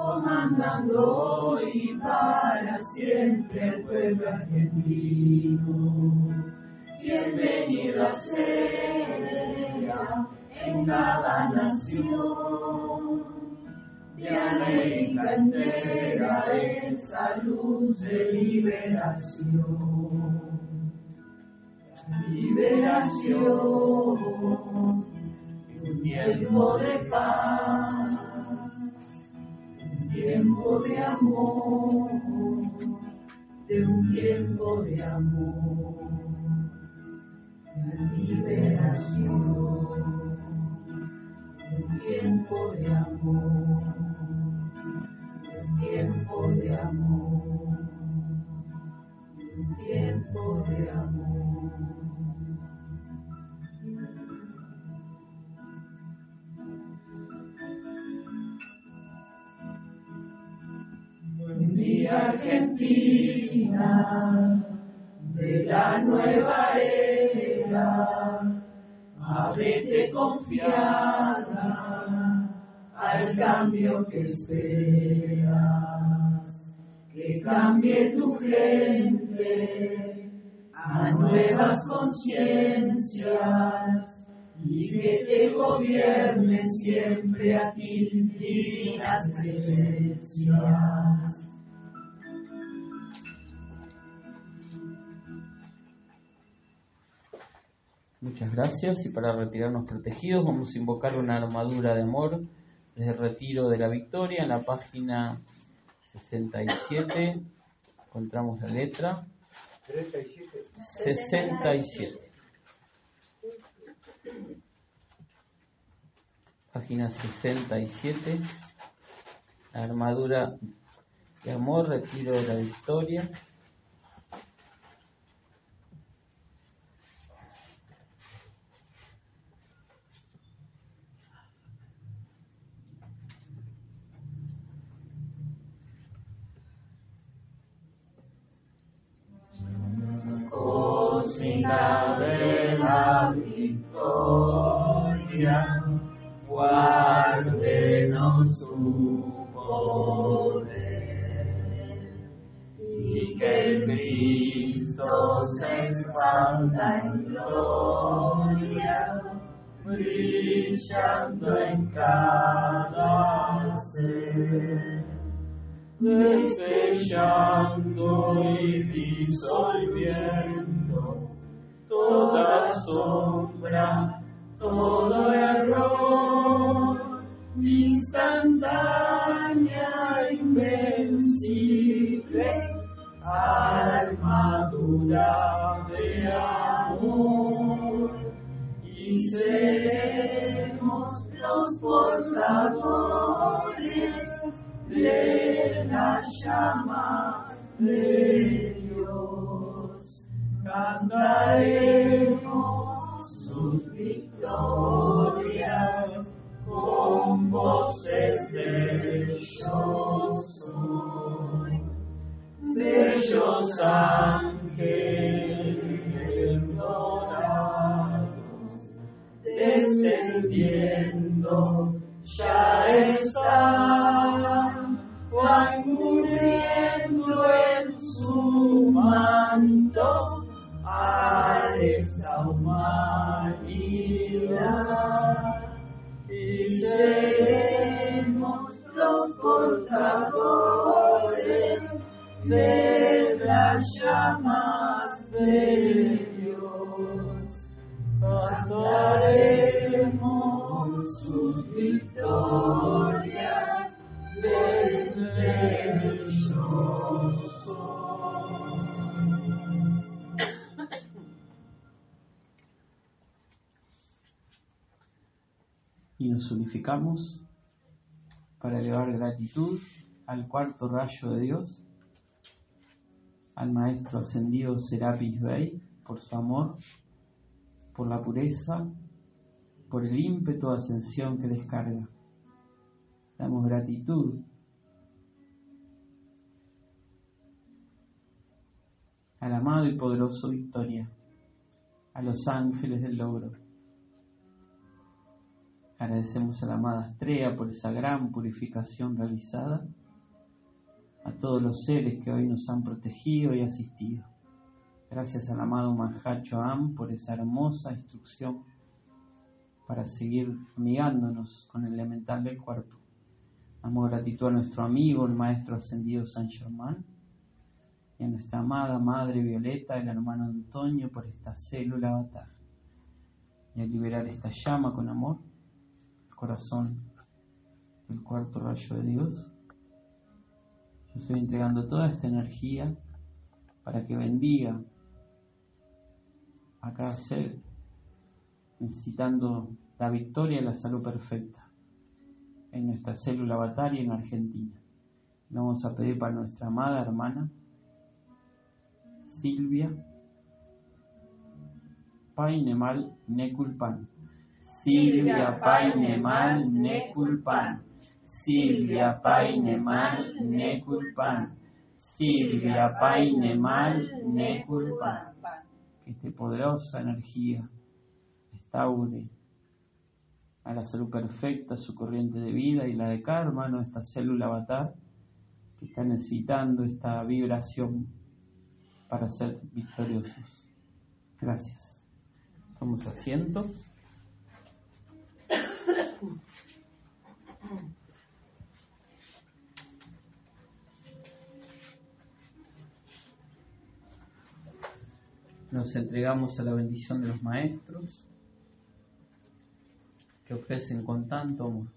comandando hoy para siempre el pueblo argentino. Bienvenido sea en cada nación. De América entera esa luz de liberación. Liberación, un tiempo de paz, tiempo de amor, de un tiempo de amor, la liberación, un tiempo de amor, un tiempo de amor, un tiempo de amor. Argentina de la nueva era. Ábrete confiada al cambio que esperas, que cambie tu gente a nuevas conciencias y que te gobiernen siempre a ti divinas presencias. Muchas gracias y para retirarnos protegidos vamos a invocar una armadura de amor desde el retiro de la victoria en la página 67. Encontramos la letra 67. Página 67. La armadura de amor, retiro de la victoria. Brillando en cada ser desechando y disolviendo toda sombra, todo error, instantánea, invencible, armadura seremos los portadores de las llamas de Dios. Cantaremos sus victorias con voces de yo soy. Bellos ángeles descendiendo ya están, van cubriendo en su manto a esta humanidad y seremos los portadores de las llamas de. Cantaremos sus victorias y nos unificamos para elevar gratitud al cuarto rayo de Dios, al Maestro Ascendido Serapis Bey, por su amor, por la pureza, por el ímpetu de ascensión que descarga. Damos gratitud al amado y poderoso Victoria, a los ángeles del logro. Agradecemos a la amada Estrella por esa gran purificación realizada, a todos los seres que hoy nos han protegido y asistido. Gracias al amado Mahacho Am por esa hermosa instrucción para seguir amigándonos con el elemental del cuerpo. Damos gratitud a nuestro amigo, el Maestro Ascendido San Germán, y a nuestra amada Madre Violeta, el hermano Antonio, por esta célula avatar. Y a liberar esta llama con amor, el corazón del cuarto rayo de Dios. Yo estoy entregando toda esta energía para que bendiga a cada ser necesitando la victoria y la salud perfecta en nuestra célula avatar y en Argentina. Vamos a pedir para nuestra amada hermana Silvia Painemal Neculpan. Silvia Painemal Neculpan. Silvia Painemal Neculpan. Silvia Paine Mal Neculpan. Que esta poderosa energía restaure a la salud perfecta su corriente de vida y la de karma, nuestra célula avatar, que está necesitando esta vibración para ser victoriosos. Gracias. Tomamos asiento. Nos entregamos a la bendición de los maestros que ofrecen con tanto amor.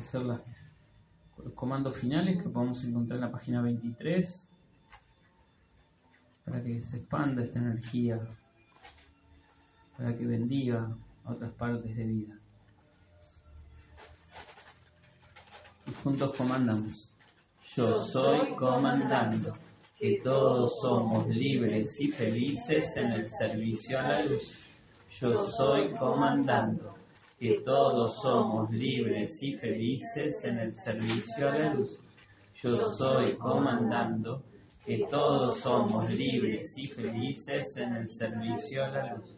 Hacer los comandos finales que podemos encontrar en la página 23 para que se expanda esta energía, para que bendiga a otras partes de vida. Y juntos comandamos. Yo soy comandando que todos somos libres y felices en el servicio a la luz. Yo soy comandando que todos somos libres y felices en el servicio a la luz. Yo soy comandando que todos somos libres y felices en el servicio a la luz.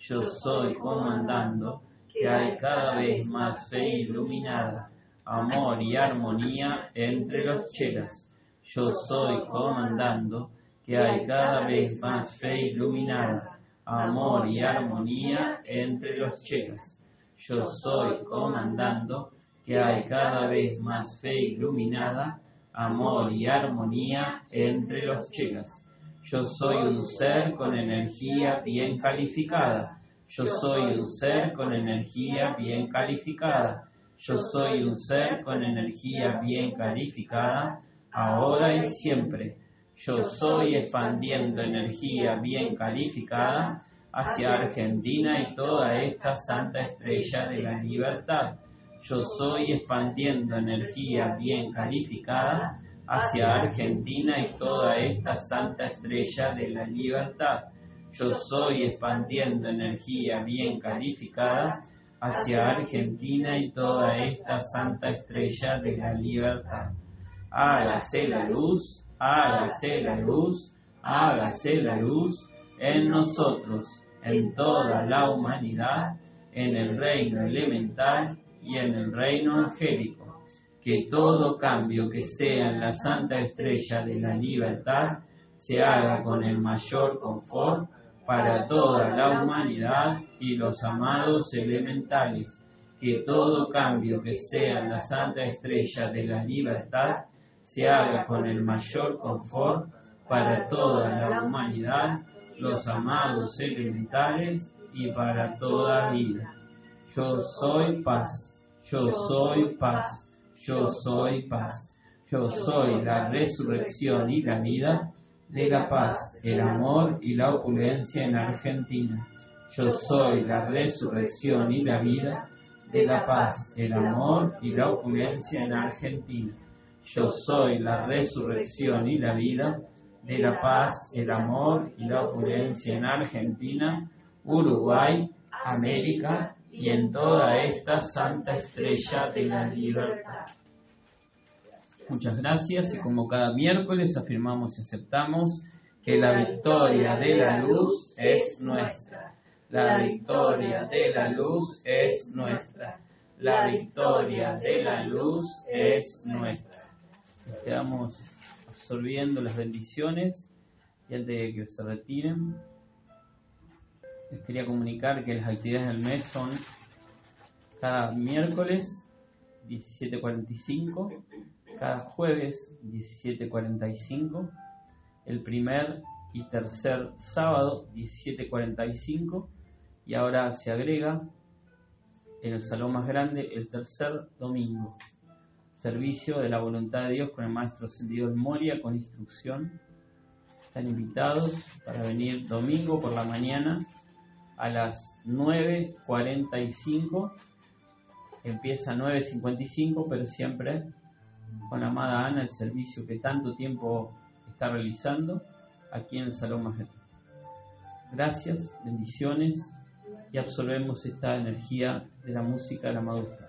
Yo soy comandando que hay cada vez más fe iluminada, amor y armonía entre los chelas. Yo soy comandando que hay cada vez más fe iluminada, amor y armonía entre los chelas. Yo soy comandando que hay cada vez más fe iluminada, amor y armonía entre los chelas. Yo soy un ser con energía bien calificada. Yo soy un ser con energía bien calificada. Yo soy un ser con energía bien calificada, ahora y siempre. Yo soy expandiendo energía bien calificada hacia Argentina y toda esta santa estrella de la libertad. Yo soy expandiendo energía bien calificada hacia Argentina y toda esta santa estrella de la libertad. Yo soy expandiendo energía bien calificada hacia Argentina y toda esta santa estrella de la libertad. Hágase la luz, hágase la luz, hágase la luz en nosotros, en toda la humanidad, en el reino elemental y en el reino angélico. Que todo cambio que sea en la santa estrella de la libertad se haga con el mayor confort para toda la humanidad y los amados elementales. Que todo cambio que sea en la santa estrella de la libertad se haga con el mayor confort para toda la humanidad, los amados elementales y para toda vida. Yo soy paz, yo soy paz, yo soy paz, yo soy la resurrección y la vida de la paz, el amor y la opulencia en Argentina. Yo soy la resurrección y la vida de la paz, el amor y la opulencia en Argentina. Yo soy la resurrección y la vida de la paz, el amor y la opulencia en Argentina, Uruguay, América y en toda esta santa estrella de la libertad. Muchas gracias y como cada miércoles afirmamos y aceptamos que la victoria de la luz es nuestra. La victoria de la luz es nuestra. La victoria de la luz es nuestra. Quedamos absorbiendo las bendiciones y antes de que se retiren, les quería comunicar que las actividades del mes son cada miércoles 17.45, cada jueves 17.45, el primer y tercer sábado 17.45 y ahora se agrega en el salón más grande el tercer domingo. Servicio de la voluntad de Dios con el maestro en Moria con instrucción están invitados para venir domingo por la mañana a las 9.45. Empieza a 9.55, pero siempre con la amada Ana el servicio que tanto tiempo está realizando aquí en el Salón Magenta. Gracias, bendiciones y absorbemos esta energía de la música de la Madura.